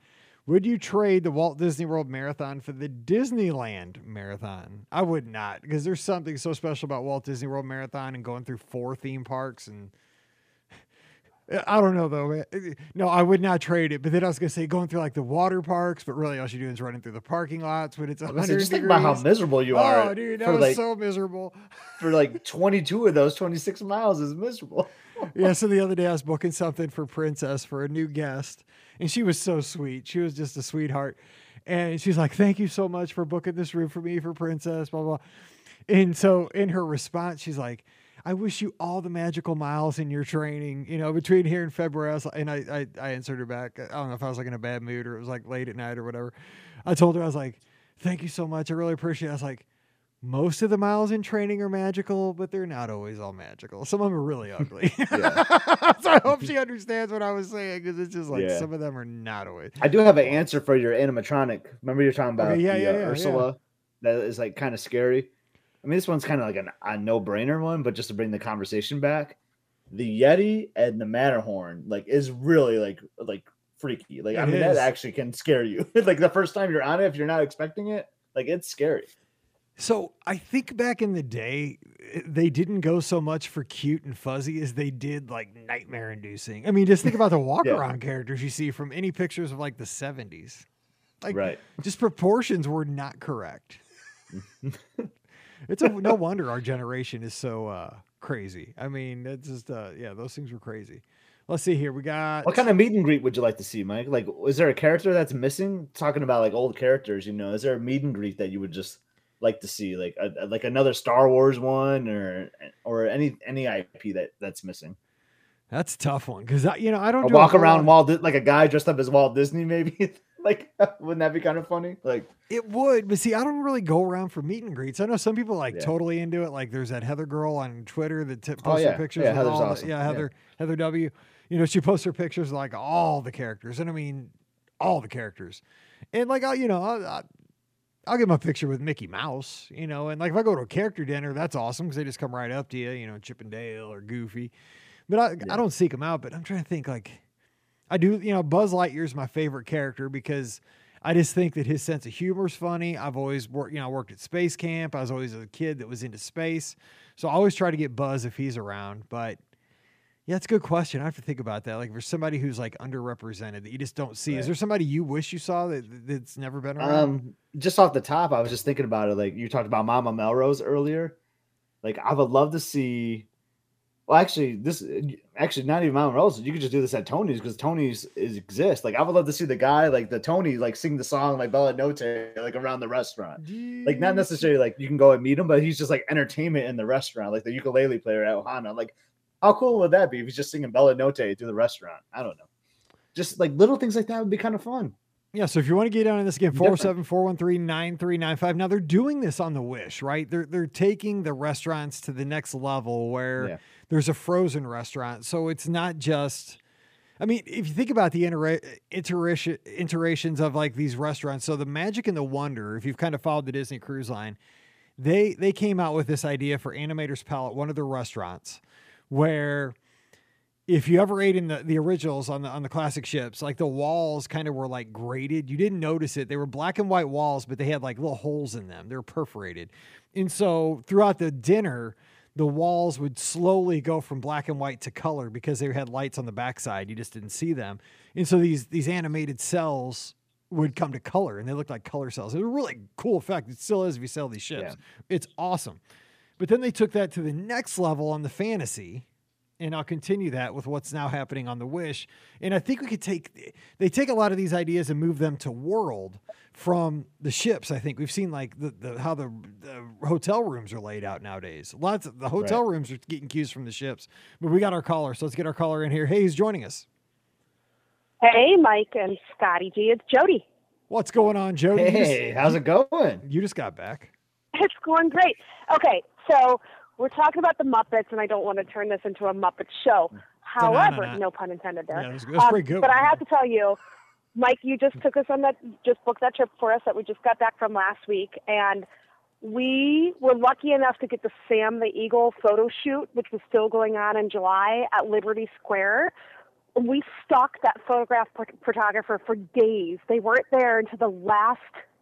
Would you trade the Walt Disney World Marathon for the Disneyland Marathon? I would not, because there's something so special about Walt Disney World Marathon and going through four theme parks and Uh, I don't know though. Uh, no, I would not trade it. But then I was gonna say going through like the water parks, but really all you do is running through the parking lots when it's a 100 Just think about how miserable you are. Oh, dude, that was like, so miserable. For like 22 of those 26 miles is miserable. yeah. So the other day I was booking something for Princess for a new guest, and she was so sweet. She was just a sweetheart, and she's like, "Thank you so much for booking this room for me for Princess." Blah blah. And so in her response, she's like I wish you all the magical miles in your training, you know, between here and February. I was, and I, I, I answered her back. I don't know if I was like in a bad mood or it was like late at night or whatever. I told her, I was like, thank you so much. I really appreciate it. I was like, most of the miles in training are magical, but they're not always all magical. Some of them are really ugly. so I hope she understands what I was saying because it's just like yeah. some of them are not always. I do have an answer for your animatronic. Remember you're talking about okay, yeah, the, yeah, uh, yeah, Ursula that is like kind of scary. I mean, this one's kind of like an, a no brainer one, but just to bring the conversation back, the Yeti and the Matterhorn like is really like like freaky. Like it I mean, is. that actually can scare you. like the first time you're on it, if you're not expecting it, like it's scary. So I think back in the day, they didn't go so much for cute and fuzzy as they did like nightmare inducing. I mean, just think about the walk around characters you see from any pictures of like the 70s. Like, Right. just proportions were not correct. it's a, no wonder our generation is so uh, crazy. I mean, it's just, uh, yeah, those things were crazy. Let's see here. We got What kind of meet and greet would you like to see, Mike? Like, is there a character that's missing? Talking about like old characters, you know, is there a meet and greet that you would just like to see, like a, like another Star Wars one, or or any any IP that that's missing? that's a tough one because you know I don't do walk around Walt, like a guy dressed up as Walt Disney, maybe. like, wouldn't that be kind of funny? Like, It would, but see, I don't really go around for meet and greets. I know some people like Yeah. totally into it. Like there's that Heather girl on Twitter that t- Oh, posts her pictures. Yeah, Heather's all the- awesome. yeah, Yeah. Heather Heather W. You know, she posts her pictures of, like all the characters, and I mean all the characters. And like I, you know, I, I, I'll get my picture with Mickey Mouse. You know, and like if I go to a character dinner, that's awesome because they just come right up to you. You know, Chip and Dale or Goofy. But I, I don't seek them out. But I'm trying to think like. I do, you know, Buzz Lightyear is my favorite character because I just think that his sense of humor is funny. I've always worked, you know, I worked at space camp. I was always a kid that was into space. So I always try to get Buzz if he's around. But yeah, it's a good question. I have to think about that. Like, for somebody who's like underrepresented that you just don't see, is there somebody you wish you saw that that's never been around? um, just off the top, I was just thinking about it. Like you talked about Mama Melrose earlier. Like, I would love to see. Well, actually, this uh, actually not even Mama Melrose. You could just do this at Tony's because Tony's is exist. Like, I would love to see the guy like the Tony like sing the song like Bella Notte like around the restaurant. like not necessarily like you can go and meet him, but he's just like entertainment in the restaurant, like the ukulele player at Ohana. Like, how cool would that be if he's just singing Bella Notte through the restaurant? I don't know. Just like little things like that would be kind of fun. Yeah, so if you want to get on this again, Different. 407 413 9395. Now they're doing this on the Wish, right? They're they're taking the restaurants to the next level where Yeah. There's a frozen restaurant. So it's not just I mean, if you think about the itera- iteration iterations of like these restaurants, so the Magic and the Wonder, if you've kind of followed the Disney Cruise Line, they they came out with this idea for Animator's Palette, one of their restaurants, where if you ever ate in the, the originals on the on the classic ships, like the walls kind of were like graded. You didn't notice it. They were black and white walls, but they had like little holes in them. They were perforated. And so throughout the dinner, the walls would slowly go from black and white to color because they had lights on the backside. You just didn't see them. And so these these animated cells would come to color and they looked like color cells. It was a really cool effect. It still is if you sell these ships. It's awesome. But then they took that to the next level on the fantasy and I'll continue that with what's now happening on the Wish. And I think we could take they take a lot of these ideas and move them to world from the ships. I think we've seen like the, the how the, the hotel rooms are laid out nowadays. Lots of the hotel Right. rooms are getting cues from the ships. But we got our caller, so let's get our caller in here. Hey, who's joining us? Hey, Mike and Scotty G. It's Jody. What's going on, Jody? Hey, how's it going? You just got back. It's going great. Okay, so we're talking about the Muppets, and I don't want to turn this into a Muppet show. However, no pun intended there. Yeah, Um, pretty good. But I have to tell you, Mike, you just took us on that, just booked that trip for us that we just got back from last week, and we were lucky enough to get the Sam the Eagle photo shoot, which was still going on in July at Liberty Square. We stalked that photograph ph- photographer for days. They weren't there until the last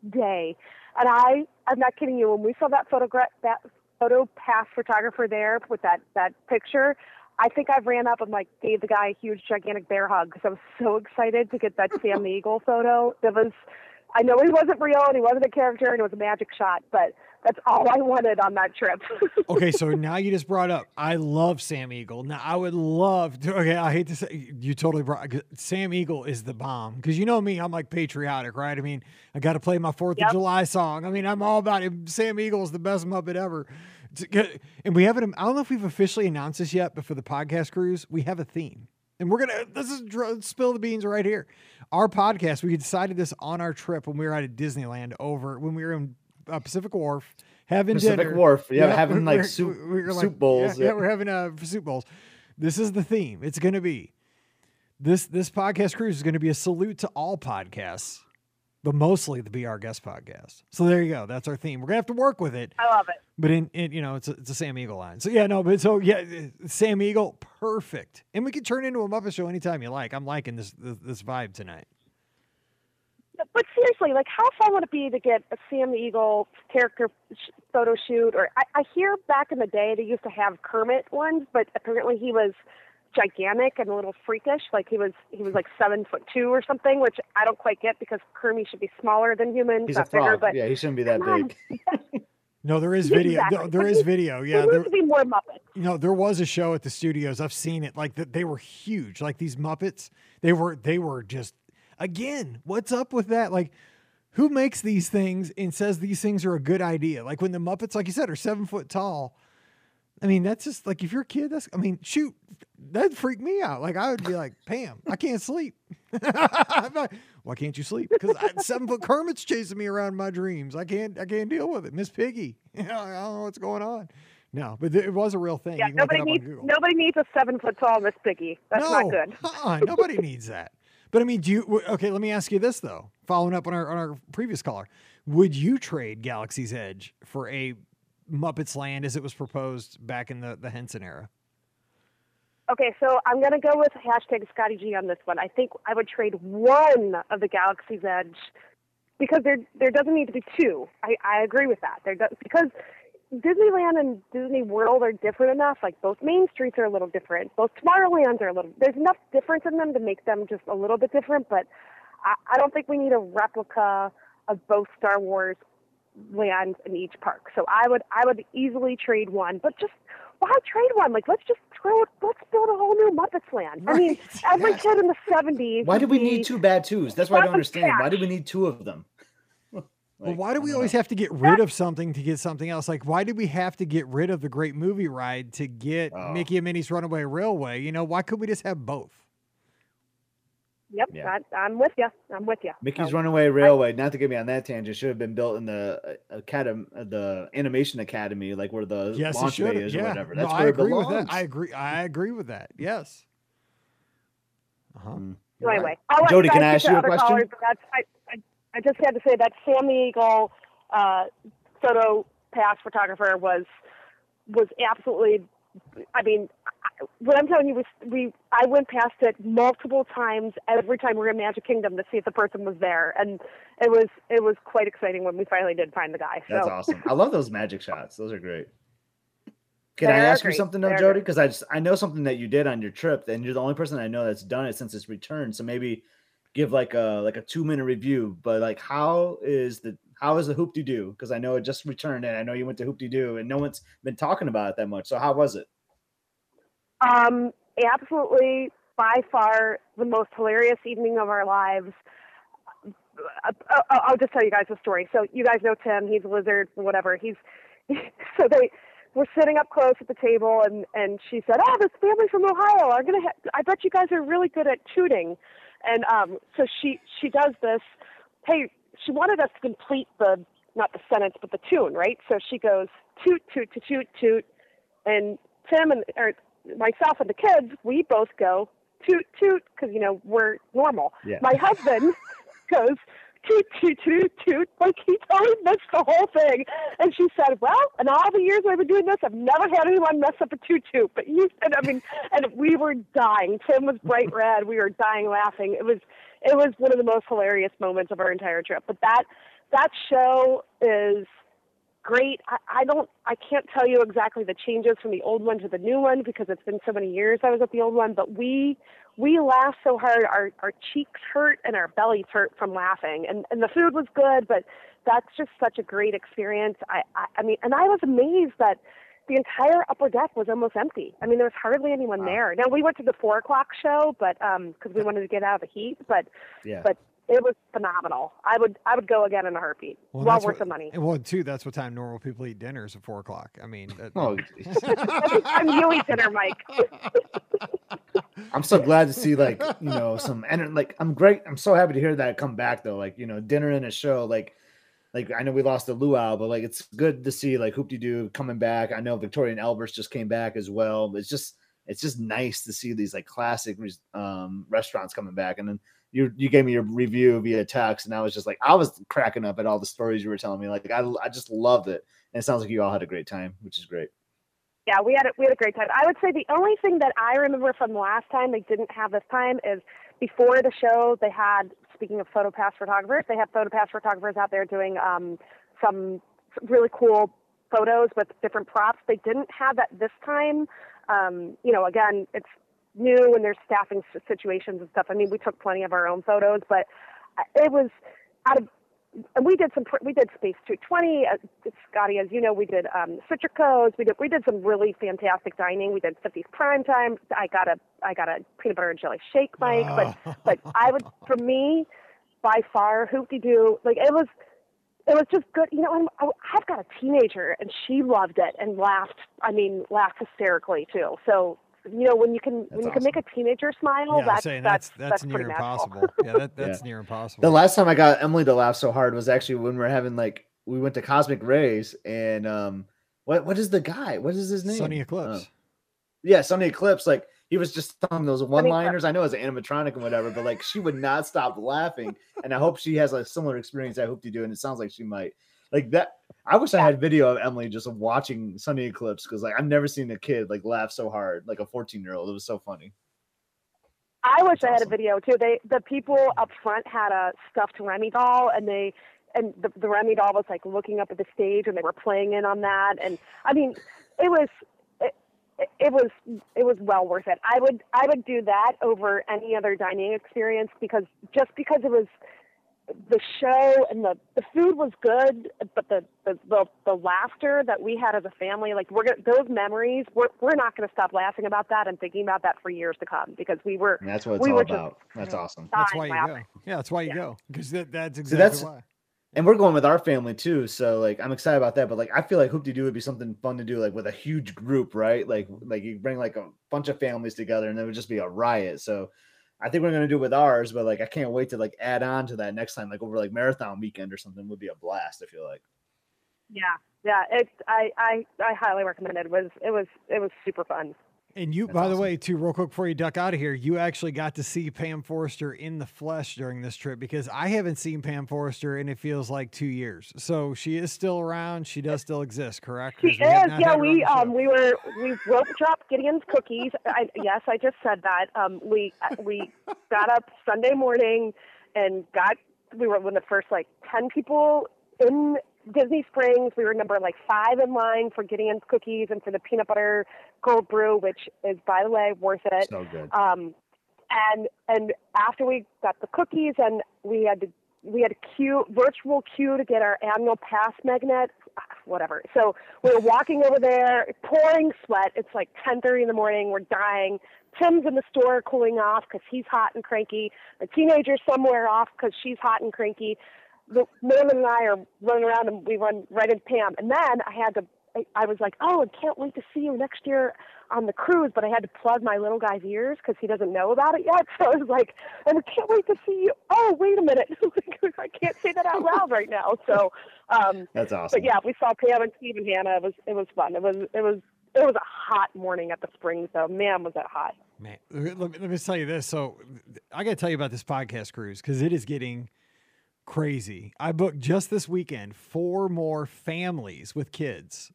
day, and I, I'm not kidding you. When we saw that photograph, that photo pass photographer there with that that picture, I think I ran up and like gave the guy a huge gigantic bear hug because I was so excited to get that Sam the Eagle photo. That was, I know he wasn't real and he wasn't a character and it was a magic shot, but that's all I wanted on that trip. okay, so now you just brought up. I love Sam Eagle. Now I would love to. Okay, I hate to say you totally brought Sam Eagle is the bomb because you know me. I'm like patriotic, right? I mean, I got to play my Fourth Yep. of July song. I mean, I'm all about it. Sam Eagle is the best Muppet ever. And we haven't. I don't know if we've officially announced this yet, but for the podcast cruise, we have a theme. And we're gonna this is spill the beans right here. Our podcast, we decided this on our trip when we were out at Disneyland over when we were in uh, Pacific Wharf having Pacific dinner. Wharf, yeah, having, we're- like, we're- soup- we're soup bowls, Yeah, yeah, yeah. we're having uh, soup bowls. This is the theme. It's going to be this this podcast cruise is going to be a salute to all podcasts, but mostly the Be Our Guest podcast. So there you go. That's our theme. We're gonna have to work with it, I love it. but in, in you know it's a, it's a Sam Eagle line. So yeah, no, but so yeah, uh, Sam Eagle, perfect. And we can turn into a Muppet show anytime you like. I'm liking this this, this vibe tonight. but seriously, like, how fun would it be to get a Sam Eagle character sh- photo shoot? Or I, I hear back in the day they used to have Kermit ones, but apparently he was gigantic and a little freakish. Like he was he was like seven foot two or something, which I don't quite get because Kermit should be smaller than humans, He's a not bigger. frog. But yeah, he shouldn't be that big. No, there is video. Exactly. There- there But is he- video. Yeah, needs there, to be more Muppets. you know, there was a show at the studios. I've seen it. Like that, they were huge. Like these Muppets, they were they were just again. What's up with that? Like, who makes these things and says these things are a good idea? Like when the Muppets, like you said, are seven foot tall. I mean, that's just like if you're a kid. That's I mean, shoot, that'd freak me out. Like I would be like, Pam, I can't sleep. Like, Why can't you sleep? Because seven foot Kermit's chasing me around in my dreams. I can't. I can't deal with it. Miss Piggy. You know, I don't know what's going on. No, but it was a real thing. Yeah, You can look it nobody needs nobody needs a seven foot tall Miss Piggy. That's no, not good. uh-uh, nobody needs that. But I mean, do you? w- Okay, let me ask you this though. Following up on our on our previous caller, would you trade Galaxy's Edge for a Muppets Land as it was proposed back in the the Henson era? Okay, so I'm gonna go with hashtag Scotty G on this one. I think I would trade one of the Galaxy's Edge because there there doesn't need to be two. I, I agree with that. There does, because Disneyland and Disney World are different enough. Like both main streets are a little different. Both Tomorrowlands are a little. There's enough difference in them to make them just a little bit different. But I, I don't think we need a replica of both Star Wars lands in each park. So I would I would easily trade one, but just why trade one? Like let's just throw. Let's build a whole new Muppets land. I mean, Right, every yes. kid in the '70s. Why do we need two bad twos? That's why I don't Muppet understand. Why do we need two of them? Well, why do we always know. have to get rid of something to get something else? Like, why did we have to get rid of the Great Movie Ride to get Oh. Mickey and Minnie's Runaway Railway? You know, why could we just have both? Yep, Yeah. I, I'm with you. I'm with you. Mickey's Runaway Railway? Not to get me on that tangent, should have been built in the uh, academy, the Animation Academy, like where the Yes, it launch bay should. is or Yeah, whatever. no, That's I where it agree with that. I agree. I agree with that. Yes. Uh-huh. Mm. You're right. anyway, I'll Jody, can I ask you a question? callers, I, I, I just had to say that Sam Eagle uh, photo pass photographer was was absolutely. I mean, I- what I'm telling you was we. I went past it multiple times every time we were in Magic Kingdom to see if the person was there, and it was it was quite exciting when we finally did find the guy. That's awesome. I love those magic shots. Those are great. Can I They're ask you something though, They're Jody? Because I just I know something that you did on your trip, and you're the only person I know that's done it since its returned. So maybe give like a like a two minute review. But like, how is the how is the Hoop-Dee-Doo? Because I know it just returned, and I know you went to Hoop-Dee-Doo, and no one's been talking about it that much. So how was it? Um, absolutely, by far the most hilarious evening of our lives. Uh, uh, I'll just tell you guys a story. So you guys know Tim. He's a lizard, whatever. He's so they were sitting up close at the table, and and she said, "Oh, this family from Ohio are gonna. Ha- I bet you guys are really good at tooting." And um, so she she does this. Hey, she wanted us to complete the not the sentence but the tune, right? So she goes toot toot toot toot toot, and Tim and or myself and the kids, we both go toot toot because you know we're normal. Yeah. My husband goes toot toot toot toot like he totally missed the whole thing. And she said, "Well, in all the years I've been doing this, I've never had anyone mess up a toot toot." But you, and I mean, and we were dying. Tim was bright red. We were dying laughing. It was it was one of the most hilarious moments of our entire trip. But that that show is great. I, I don't, I can't tell you exactly the changes from the old one to the new one because it's been so many years I was at the old one. But we, we laughed so hard, our our cheeks hurt and our bellies hurt from laughing. And and the food was good, but that's just such a great experience. I, I, I mean, and I was amazed that the entire upper deck was almost empty. I mean, there was hardly anyone Wow. there. Now we went to the four o'clock show, but um, because we wanted to get out of the heat, but Yeah. but it was phenomenal. I would I would go again in a heartbeat. Well, that's worth what- the money. Well, too, that's what time normal people eat dinners at four o'clock. I mean, that, oh, Every time you eat dinner, Mike. I'm so glad to see like you know some and like I'm great. I'm so happy to hear that come back though. Like you know dinner and a show like like I know we lost the luau, but like it's good to see like Hoop Doo coming back. I know Victoria and Albert's just came back as well. It's just it's just nice to see these like classic um, restaurants coming back. And then you you gave me your review via text, and I was just like I was cracking up at all the stories you were telling me. Like I I just loved it, and it sounds like you all had a great time, which is great. Yeah, we had a, we had a great time. I would say the only thing that I remember from the last time they didn't have this time is before the show they had speaking of PhotoPass photographers, they have PhotoPass photographers out there doing um, some really cool photos with different props. They didn't have that this time. Um, you know, again, it's new and there's staffing situations and stuff. I mean, we took plenty of our own photos, but it was out of and we did some we did space 220 uh, scotty as you know we did um citricos we did we did some really fantastic dining. We did 50s prime time. I got a i got a peanut butter and jelly shake mike but but i would for me by far Hoop-Dee-Doo like it was it was just good. You know I'm, i've got a teenager and she loved it and laughed i mean laughed hysterically too. So you know when you can that's when you awesome. can make a teenager smile yeah, that's, saying that's, that's, that's, near impossible. Yeah that, that's yeah. near impossible. The last time i got emily to laugh so hard was actually when we were having like we went to cosmic rays and um what what is the guy? What is his name? Sunny eclipse. yeah Sonny Eclipse like he was just telling those one liners i know as an animatronic and whatever but like she would not stop laughing and i hope she has a similar experience i hope you do and it sounds like she might like that I wish I had video of Emily just watching Sonny Eclipse because like I've never seen a kid like laugh so hard, like a 14 year old. It was so funny. I wish That's I had a video too. They the people up front had a stuffed Remy doll and they and the, the Remy doll was like looking up at the stage and they were playing in on that and I mean it was it, it was it was well worth it. I would I would do that over any other dining experience because just because it was the show and the the food was good, but the the the, the laughter that we had as a family, like we're gonna, those memories, we're we're not going to stop laughing about that and thinking about that for years to come because we were. And that's what it's we all about. That's awesome. That's why you laughing. go. Yeah, that's why you yeah. go because that, that's exactly so that's, why. And we're going with our family too, so like I'm excited about that. But like I feel like Hoop Doo would be something fun to do, like with a huge group, right? Like like you bring like a bunch of families together, and it would just be a riot. So I think we're gonna do it with ours, but like I can't wait to like add on to that next time, like over like marathon weekend or something would be a blast. I feel like. Yeah, yeah. It's I I I highly recommend it. It was it was it was super fun. And you, That's by awesome. the way, too, real quick before you duck out of here, you actually got to see Pam Forrester in the flesh during this trip because I haven't seen Pam Forrester and it feels like two years. So she is still around. She does still exist, correct? She is. Yeah, we um we were we rope dropped Gideon's cookies. I, yes, I just said that. Um, we we got up Sunday morning and got we were one of the first like ten people in Disney Springs. We were number like five in line for Gideon's cookies and for the peanut butter cold brew, which is, by the way, worth it. So good. Um, and and after we got the cookies and we had to we had a queue virtual queue to get our annual pass magnet whatever. So we're walking over there pouring sweat. It's like 10:30 in the morning. We're dying. Tim's in the store cooling off because he's hot and cranky. The teenager's somewhere off because she's hot and cranky. The Marilyn and I are running around and we run right into Pam. And then I had to, I, I was like, oh, I can't wait to see you next year on the cruise. But I had to plug my little guy's ears because he doesn't know about it yet. So I was like, and I can't wait to see you. Oh, wait a minute. I can't say that out loud right now. So um, that's awesome. But yeah, we saw Pam and Steve and Hannah. It was, it was fun. It was, it was, it was a hot morning at the Springs, So Man, was it hot. Man, let me, let me tell you this. So I got to tell you about this podcast cruise because it is getting – crazy. I booked just this weekend four more families with kids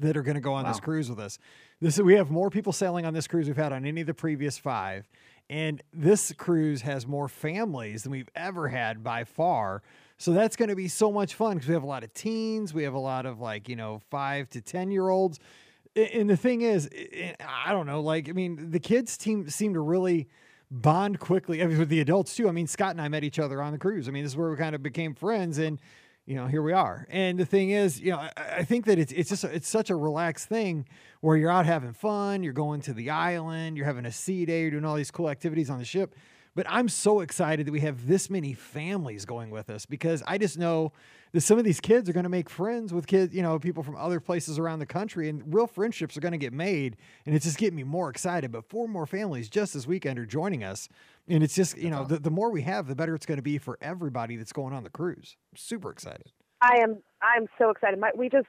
that are going to go on wow. this cruise with us. This we have more people sailing on this cruise we've had on any of the previous five, and this cruise has more families than we've ever had by far. So that's going to be so much fun because we have a lot of teens, we have a lot of like you know five to ten year olds, and the thing is, I don't know, like I mean, the kids team seem to really bond quickly. I mean, with the adults too. I mean, Scott and I met each other on the cruise. I mean, this is where we kind of became friends, and you know, here we are. And the thing is, you know, I, I think that it's it's just a, it's such a relaxed thing where you're out having fun, you're going to the island, you're having a sea day, you're doing all these cool activities on the ship. But I'm so excited that we have this many families going with us because I just know that some of these kids are going to make friends with kids, you know, people from other places around the country, and real friendships are going to get made. And it's just getting me more excited. But four more families just this weekend are joining us. And it's just, you know, the, the more we have, the better it's going to be for everybody that's going on the cruise. I'm super excited. I am I'm so excited. My, we just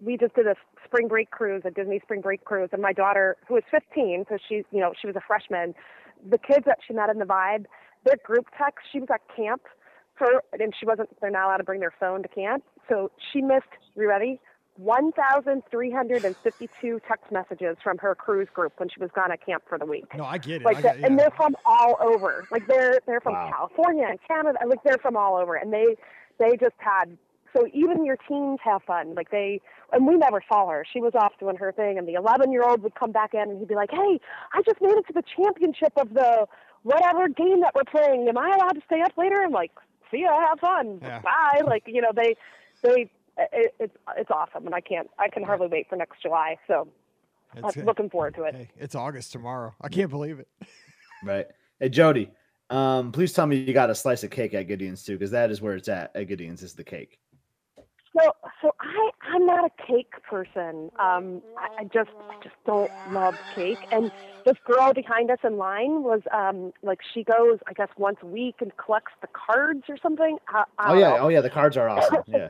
we just did a spring break cruise, a Disney spring break cruise, and my daughter, who is 15, so she's you know she was a freshman, the kids that she met in the vibe, their group text, she was at camp for, and she wasn't, they're not allowed to bring their phone to camp. So she missed, you ready? 1,352 text messages from her cruise group when she was gone at camp for the week. No, I get it. Like, I the, get, and they're from all over. Like they're they're from Wow. California and Canada. Like they're from all over, and they they just had. So even your teens have fun. Like they, and we never saw her. She was off doing her thing, and the 11 year old would come back in, and he'd be like, "Hey, I just made it to the championship of the whatever game that we're playing. Am I allowed to stay up later?" I'm like, "See ya, have fun, Yeah. bye." Like you know, they they it, it's it's awesome, and I can't I can hardly wait for next July. So It's- I'm looking forward to it. hey, it's August tomorrow. I can't believe it. Right. Hey, Jody, um, please tell me you got a slice of cake at Gideon's too, because that is where it's at. At Gideon's is the cake. So, so I I'm not a cake person. Um, I, I just I just don't love cake. And this girl behind us in line was um like she goes I guess once a week and collects the cards or something. I, I Oh yeah, know. oh yeah, the cards are awesome. Yeah.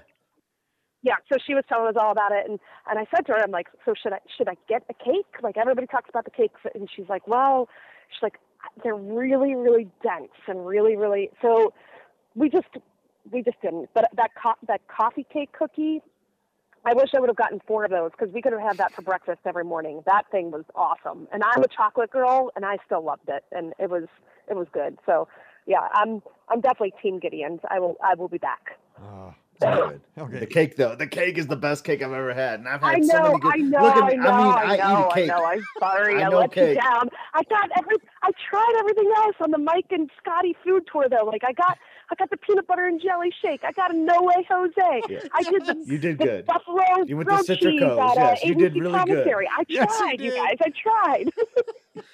yeah. So she was telling us all about it, and and I said to her, I'm like, so should I should I get a cake? Like everybody talks about the cakes, and she's like, well, she's like they're really really dense and really really so we just we just didn't. But that co- that coffee cake cookie, I wish I would have gotten four of those because we could have had that for breakfast every morning. That thing was awesome, and I'm a chocolate girl, and I still loved it, and it was it was good. So yeah, I'm I'm definitely Team Gideon's. I will I will be back. Oh, Good. okay. The cake though, the cake is the best cake I've ever had, and I've had I so many good. I know, Look at I know, I mean, I I, know, eat cake. I know. I'm sorry, I I, know let cake. you down. I got every, I tried everything else on the Mike and Scotty food tour though. Like I got, I got the peanut butter and jelly shake. I got a No Way Jose. Yeah. I did the, You did the good. buffalo You went to grilled cheese Citrico's, at uh, yes, you did ABC really good. commissary. I Yes, you tried, you guys. I tried.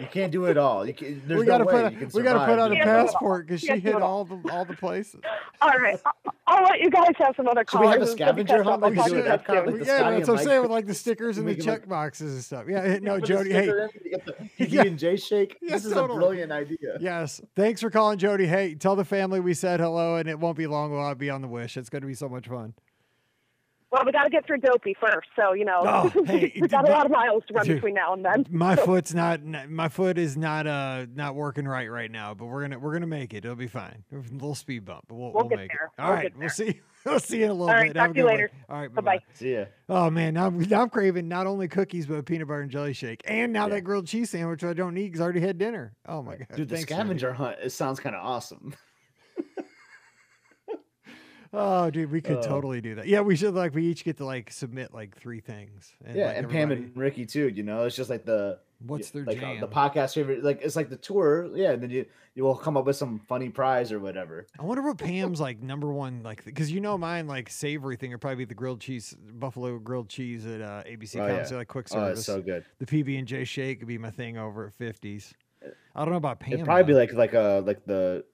You can't do it all. You can, there's we got to no put way a, you can we got to put survive on a doing Yeah. it all. passport because she hit all. all the all the places. all right, I'll, I'll let you guys have some other Should we have a It's gonna be scavenger hunt up. like I'll do talk at Epcot, like yeah, that's what I'm saying with like the stickers and the check look- boxes and stuff. Yeah, no, Jody. Hey, sticker in, you get the Yeah. PB and J shake. This is a brilliant idea. yes. Thanks for calling, Jody. Hey, tell the family we said hello, and it won't be long. We'll be on the wish. It's going to be so much fun. Well, we got to get through Dopey first, so you know Oh, hey, we got a lot of miles to run dude, between now and then. My foot's not. My foot is not. Uh, not working right right now. But we're gonna we're gonna make it. It'll be fine. A little speed bump, but we'll, We'll we'll get make there. it. All We'll right, we'll see. We'll see you in a little All right, bit. Talk a to you good one. later. All right, Bye-bye. bye. See ya. Oh man, now I'm, now I'm craving not only cookies but a peanut butter and jelly shake, and now Yeah. that grilled cheese sandwich I don't need because I already had dinner. Oh my god, Dude, the Thanks, Jody. scavenger hunt. It sounds kind of awesome. Oh, dude, we could Uh, totally do that. Yeah, we should like we each get to like submit like three things. And, yeah, like, and Pam and Ricky too. You know, it's just like the what's their like uh, the podcast favorite. Like it's like the tour. Yeah, and then you you will come up with some funny prize or whatever. I wonder what Pam's like number one like because you know mine like savory thing would probably be the grilled cheese buffalo grilled cheese at uh, ABC Oh, yeah. like quick Oh, service. it's so good. the PB and J shake would be my thing over at fifties. I don't know about Pam. It'd probably be like like uh like the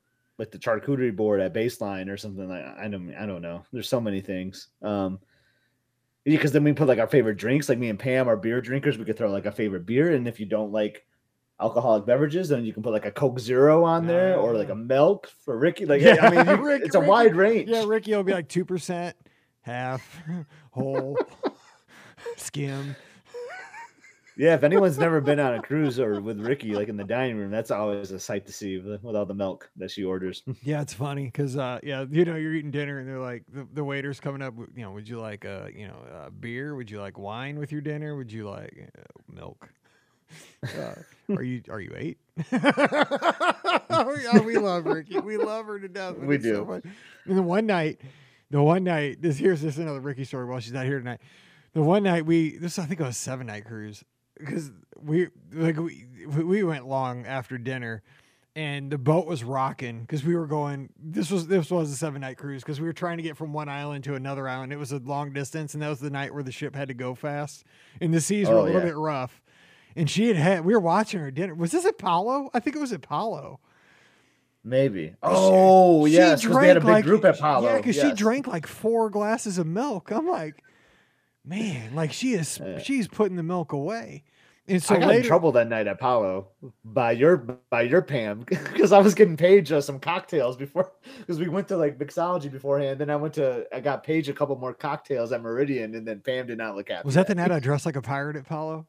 like the charcuterie board at baseline or something like I don't I don't know. There's so many things. Um because then we put like our favorite drinks, like me and Pam are beer drinkers. We could throw like a favorite beer, and if you don't like alcoholic beverages, then you can put like a Coke Zero on there or like Ah. a milk for Ricky. Like Yeah, I mean, you- Rick- it's a Ricky- wide range. yeah. Ricky will be like two percent, half, whole, skim. Yeah, if anyone's never been on a cruise or with Ricky, like in the dining room, that's always a sight to see with, with all the milk that she orders. Yeah, it's funny because uh, yeah, you know, you're eating dinner and they're like the, the waiter's coming up. You know, would you like uh, you know, uh, beer? Would you like wine with your dinner? Would you like uh, milk? Uh, are you are you eight? oh, yeah, we love Ricky. We love her to death. We it's so do. And the one night, the one night, this here's this another Ricky story. While she's not here tonight, the one night we this I think it was a seven night cruise because we like we we went long after dinner and the boat was rocking because we were going this was this was a seven night cruise because we were trying to get from one island to another island. It was a long distance and that was the night where the ship had to go fast and the seas were Oh, a little yeah. bit rough. And she had had we were watching her dinner. Was this a Palo? I think it was a Palo. Maybe. Oh, She yes, because they had a big like- group at Palo. yeah because she drank like four glasses of milk. I'm like man like she is she's putting the milk away and so I got later in trouble that night at Palo by your by your Pam because I was getting Paige uh, some cocktails before because we went to like mixology beforehand. Then I went to I got Paige a couple more cocktails at Meridian, and then Pam did not look happy. was that the night i dressed like a pirate at palo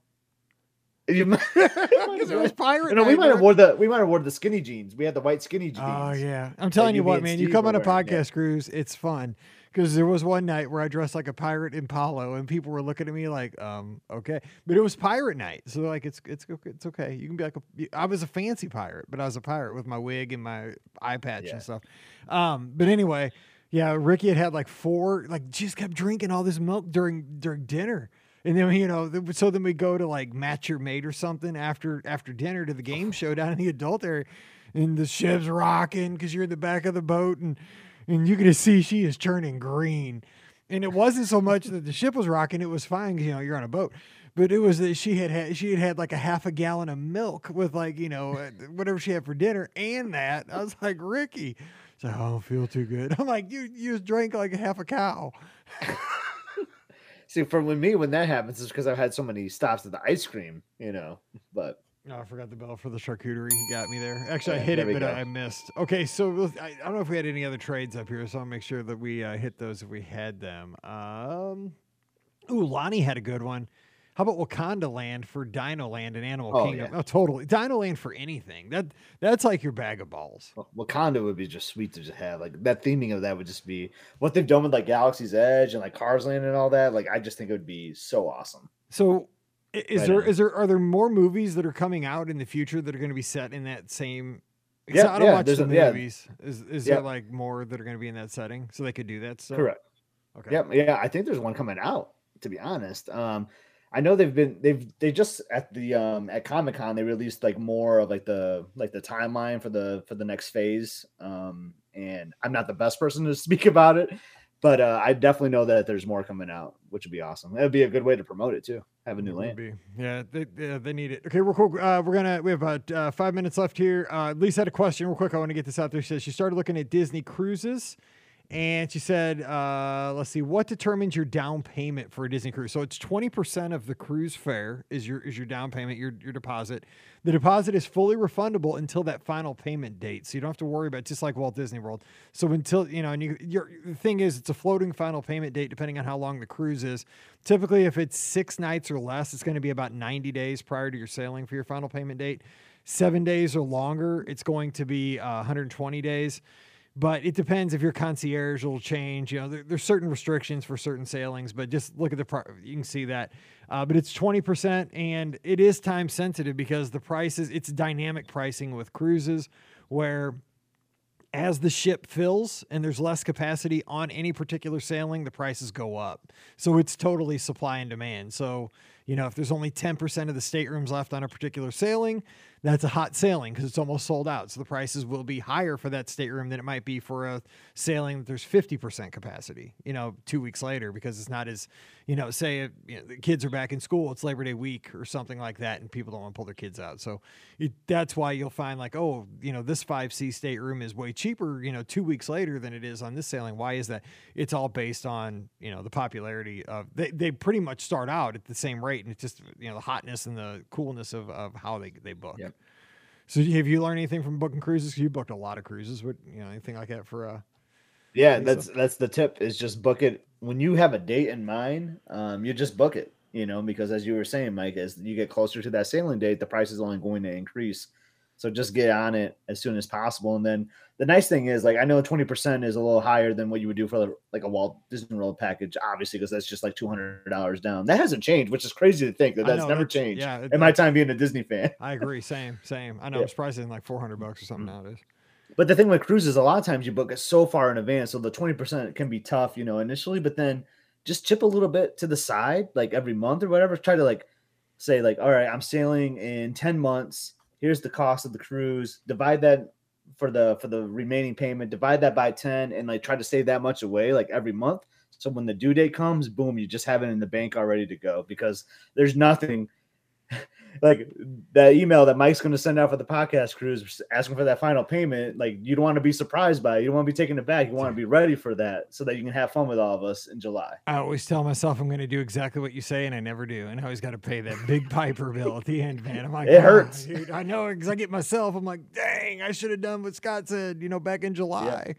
You might- because it was pirate You know, we might have wore the we might have wore the skinny jeans. We had the white skinny jeans. Oh yeah, I'm telling you, you what, man. You come on a wearing, yeah. podcast cruise, it's fun because there was one night where I dressed like a pirate in Palo, and people were looking at me like, um, okay, but it was pirate night, so like it's it's okay, it's okay. You can be like a, I was a fancy pirate, but I was a pirate with my wig and my eye patch Yeah. and stuff. Um, but anyway, yeah, Ricky had had like four, like just kept drinking all this milk during during dinner. And then you know, so then we go to like match your mate or something after after dinner to the game show down in the adult area, and the ship's rocking because you're in the back of the boat, and and you can see she is turning green. And it wasn't so much that the ship was rocking; it was fine. You know, you're on a boat, but it was that she had had she had had like a half a gallon of milk with like you know uh, whatever she had for dinner, and that I was like Ricky. She's like, I don't feel too good. I'm like, you you just drank like a half a cow. See, for me when that happens, it's because I've had so many stops at the ice cream, you know. But Oh, I forgot the bell for the charcuterie. He got me there. Actually, I hit it, but go. I, missed. Okay, so I, I don't know if we had any other trades up here, so I'll make sure that we uh, hit those if we had them. Um, ooh, Lonnie had a good one. How about Wakanda Land for Dino Land and Animal Oh, Kingdom? yeah. Oh, totally. Dino Land for anything. That that's like your bag of balls. Wa- Wakanda would be just sweet to just have. Like that theming of that would just be what they've done with like Galaxy's Edge and like Cars Land and all that. Like I just think it would be so awesome. So, is Right there on. is there are there more movies that are coming out in the future that are going to be set in that same? Yeah, I don't yeah, watch the a- yeah. movies. Is is Yeah. there like more that are going to be in that setting so they could do that stuff? Correct. Okay. Yep. Yeah, I think there's one coming out. To be honest, um, I know they've been they've they just at the um at Comic Con they released like more of like the like the timeline for the for the next phase. Um, and I'm not the best person to speak about it, but uh, I definitely know that there's more coming out, which would be awesome. That would be a good way to promote it too. Have a new land. be. Yeah, they, yeah, they need it. Okay, real quick. Uh, we're gonna we have about uh, five minutes left here. Uh, Lisa had a question real quick. I want to get this out there. She says she started looking at Disney cruises, and she said, uh, "Let's see, what determines your down payment for a Disney cruise? So it's twenty percent of the cruise fare is your is your down payment, your your deposit. The deposit is fully refundable until that final payment date, so you don't have to worry about it, just like Walt Disney World. So until you know, and you, your the thing is, it's a floating final payment date depending on how long the cruise is. Typically, if it's six nights or less, it's going to be about ninety days prior to your sailing for your final payment date. Seven days or longer, it's going to be uh, 120 days. But it depends if your concierge will change. You know, there, there's certain restrictions for certain sailings, but just look at the pri You can see that. Uh, but it's 20%, and it is time sensitive because the prices, it's dynamic pricing with cruises where as the ship fills and there's less capacity on any particular sailing, the prices go up. So it's totally supply and demand. So, you know, if there's only 10% of the staterooms left on a particular sailing, that's a hot sailing because it's almost sold out. So the prices will be higher for that stateroom than it might be for a sailing that there's 50% capacity, you know, two weeks later because it's not as, you know, say you know, the kids are back in school, it's Labor Day week or something like that, and people don't want to pull their kids out. So it, that's why you'll find like, oh, you know, this 5C stateroom is way cheaper, you know, two weeks later than it is on this sailing. Why is that? It's all based on, you know, the popularity of, they, they pretty much start out at the same rate, and it's just, you know, the hotness and the coolness of, of how they, they book. Yep. So have you learned anything from booking cruises? You booked a lot of cruises, but you know anything like that for uh Yeah, that's that's the tip is just book it when you have a date in mind. Um, you just book it, you know, because as you were saying, Mike, as you get closer to that sailing date, the price is only going to increase. So just get on it as soon as possible. And then the nice thing is, like, I know twenty percent is a little higher than what you would do for like a Walt Disney World package, obviously, because that's just like two hundred dollars down. That hasn't changed, which is crazy to think that that's know, never that's- changed. yeah, it- in my time being a Disney fan. I agree, same, same. I know Yeah. I'm surprised it's like 400 bucks or something Mm. nowadays. But the thing with cruises, a lot of times you book it so far in advance, so the twenty percent can be tough, you know, initially. But then just chip a little bit to the side, like every month or whatever. Try to like say like, all right, I'm sailing in ten months. Here's the cost of the cruise. Divide that for the for the remaining payment. Divide that by ten, and like try to save that much away like every month. So when the due date comes, boom, you just have it in the bank all ready to go because there's nothing like that email that Mike's going to send out for the podcast cruise asking for that final payment. Like you don't want to be surprised by it. You don't want to be taken aback. You want to be ready for that so that you can have fun with all of us in July. I always tell myself I'm going to do exactly what you say, and I never do. And I always got to pay that big Piper bill at the end, man. I'm like, It "Oh, hurts." dude, I know because I get myself. I'm like, dang, I should have done what Scott said, you know, back in July.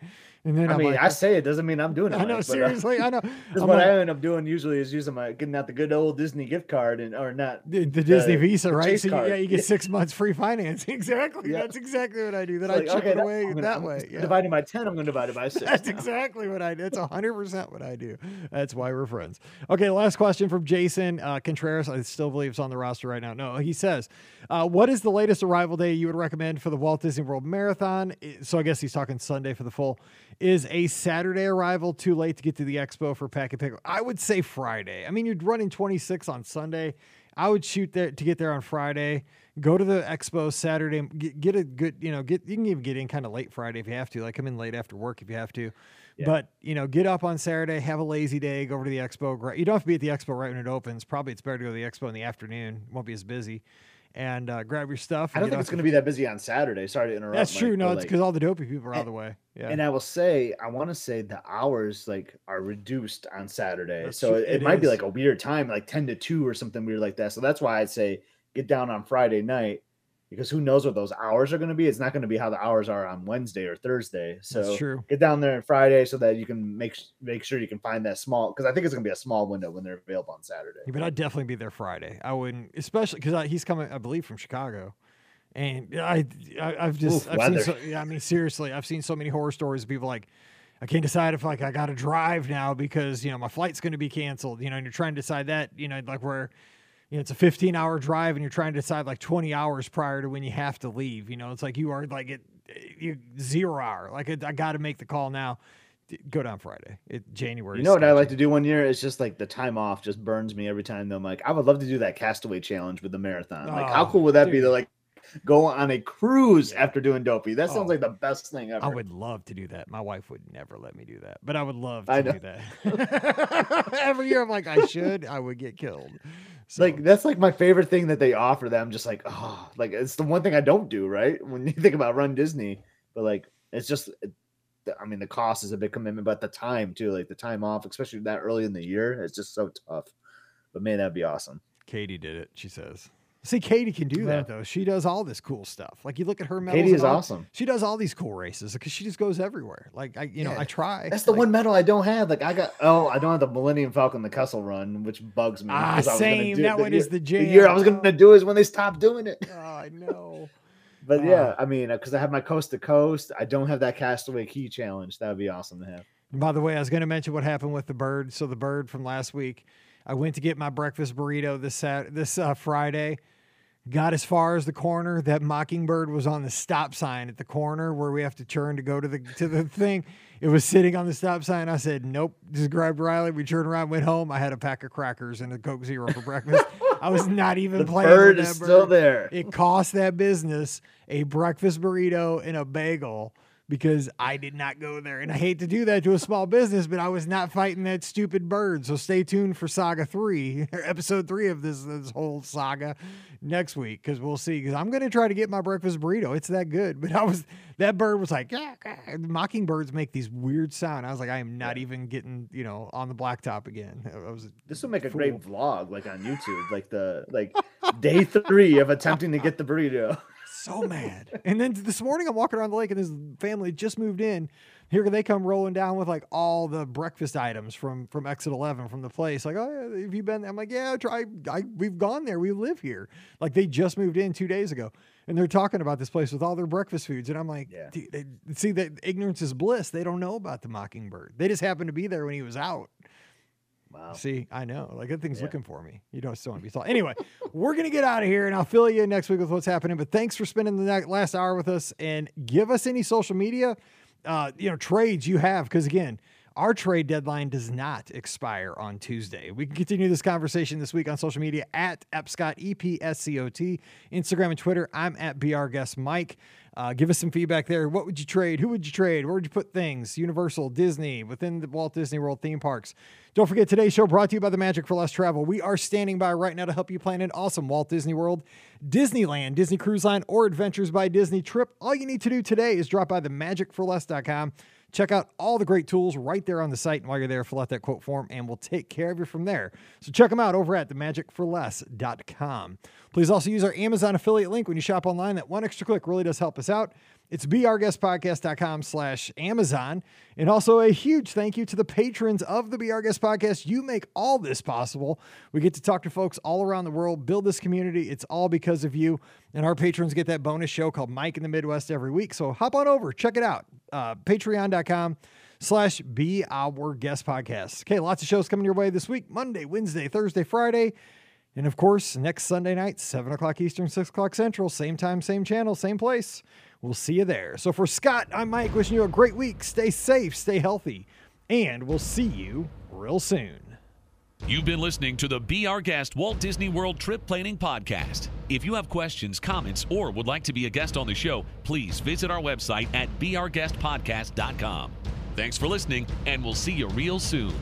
And then I I'm mean, like, I say it doesn't mean I'm doing it. I know, but, uh, seriously, I know. Because what like, I end up doing usually is using my getting out the good old Disney gift card and or not the, the Disney the- Visa, right? So you, yeah, you get Yeah. six months free financing. Exactly. Yeah. That's exactly what I do. Then It's I like, chip okay, it away gonna- that I'm way. Yeah. Divided by ten, I'm going to divide it by six. That's now. exactly what I do. That's 100% what I do. That's why we're friends. Okay, last question from Jason uh, Contreras. I still believe it's on the roster right now. No, he says, uh, What is the latest arrival day you would recommend for the Walt Disney World Marathon? So I guess he's talking Sunday for the full. Is a Saturday arrival too late to get to the expo for pack and pick? I would say Friday. I mean, you're running 26 on Sunday. I would shoot there to get there on Friday. Go to the expo Saturday. Get, get a good, you know, get you can even get in kind of late Friday if you have to. Like come in late after work if you have to. Yeah. But you know, get up on Saturday, have a lazy day, go over to the expo. You don't have to be at the expo right when it opens. Probably it's better to go to the expo in the afternoon. Won't be as busy, and uh, grab your stuff. I don't think it's going to be that busy on Saturday. Sorry to interrupt. That's true. Mike, No, but, it's like- because all the dopey people are out of the way. Yeah. And I will say, I want to say the hours like are reduced on Saturday, That's so true. it, It it might be like a weird time, like ten to two or something weird like that. So that's why I'd say get down on Friday night because who knows what those hours are going to be? It's not going to be how the hours are on Wednesday or Thursday. So get down there on Friday so that you can make make sure you can find that small because I think it's going to be a small window when they're available on Saturday. Yeah, but I'd definitely be there Friday. I wouldn't, especially because he's coming, I believe, from Chicago. And I, I I've just, Oof, I've seen, so, yeah, I mean, seriously, I've seen so many horror stories of people like, I can't decide if like I got to drive now because you know my flight's going to be canceled. You know, and you're trying to decide that. You know, like where, you know, it's a 15 hour drive and you're trying to decide like 20 hours prior to when you have to leave. You know, it's like you are like at you zero hour. Like I, I got to make the call now. Go down Friday. It January. You know what I like to do one year? It's just like the time off just burns me every time. Though I'm like, I would love to do that castaway challenge with the marathon. Like, how Oh, cool would that be dude. to like go on a cruise after doing dopey? That sounds Oh. like the best thing ever. I would love to do that. My wife would never let me do that, but I would love to I do that. Every year, I'm like, I should. I would get killed. So, Like that's like my favorite thing that they offer. them. Just like, oh, like it's the one thing I don't do right when you think about Run Disney. But like, it's just, it- I mean, the cost is a big commitment, but the time too, like the time off, especially that early in the year, it's just so tough. But man, that'd be awesome. Katie did it. She says. See, Katie can do that though. She does all this cool stuff. Like you look at her medals. Katie is all- awesome. She does all these cool races because she just goes everywhere. Like I, you know, I try. That's the Like, one medal I don't have. Like I got oh, I don't have the Millennium Falcon, the Kessel Run, which bugs me. Ah, 'cause I was gonna same. do That one year- is the The year I was gonna do is when they stopped doing it. Oh, I know. But Ah. yeah, I mean, because I have my coast to coast, I don't have that Castaway Cay challenge. That would be awesome to have. By the way, I was going to mention what happened with the bird. So the bird from last week, I went to get my breakfast burrito this Sat- this uh, Friday. Got as far as the corner. That mockingbird was on the stop sign at the corner where we have to turn to go to the to the thing. It was sitting on the stop sign. I said, "Nope." Just grabbed Riley. We turned around, went home. I had a pack of crackers and a Coke Zero for breakfast. I was not even The playing. bird with is that still there. It cost that business a breakfast burrito and a bagel because I did not go there. And I hate to do that to a small business, but I was not fighting that stupid bird. So stay tuned for Saga 3, or episode 3 of this this whole saga next week cuz we'll see cuz I'm going to try to get my breakfast burrito. It's that good. But I was that bird was like, yeah, mockingbirds make these weird sound. I was like, I am not even getting, you know, on the blacktop again. I was This would make a great vlog, like on YouTube, like the like day three of attempting to get the burrito. So mad. And then this morning I'm walking around the lake and this family just moved in. Here they come rolling down with like all the breakfast items from from Exit 11 from the place. Like, oh, yeah, have you been? there?" I'm like, yeah, try. I we've gone there. We live here. Like they just moved in two days ago, and they're talking about this place with all their breakfast foods. And I'm like, Yeah. They, see that ignorance is bliss. They don't know about the mockingbird. They just happened to be there when he was out. Wow. See, I know. Like that thing's Yeah. looking for me. You don't still want to be thought. Anyway, we're gonna get out of here, and I'll fill you in next week with what's happening. But thanks for spending the last hour with us, and give us any social media, uh, you know, trades you have, because again. Our trade deadline does not expire on Tuesday. We can continue this conversation this week on social media at Epscot, E P S C O T, Instagram and Twitter. I'm at BR Guest Mike. Uh, give us some feedback there. What would you trade? Who would you trade? Where would you put things? Universal, Disney, within the Walt Disney World theme parks. Don't forget today's show brought to you by the Magic for Less Travel. We are standing by right now to help you plan an awesome Walt Disney World, Disneyland, Disney Cruise Line, or Adventures by Disney trip. All you need to do today is drop by the magicforless.com. Check out all the great tools right there on the site. And while you're there, fill out that quote form and we'll take care of you from there. So check them out over at themagicforless.com. Please also use our Amazon affiliate link when you shop online. That one extra click really does help us out. It's beourguestpodcast.com slash Amazon. And also a huge thank you to the patrons of the Be Our Guest podcast. You make all this possible. We get to talk to folks all around the world, build this community. It's all because of you. And our patrons get that bonus show called Mike in the Midwest every week. So hop on over, check it out. Uh, Patreon.com slash Be Our Guest Podcast. Okay, lots of shows coming your way this week Monday, Wednesday, Thursday, Friday. And of course, next Sunday night, 7 o'clock Eastern, 6 o'clock Central, same time, same channel, same place. We'll see you there. So for Scott, I'm Mike, wishing you a great week. Stay safe, stay healthy, and we'll see you real soon. You've been listening to the Be Our Guest Walt Disney World Trip Planning Podcast. If you have questions, comments, or would like to be a guest on the show, please visit our website at beourguestpodcast.com. Thanks for listening, and we'll see you real soon.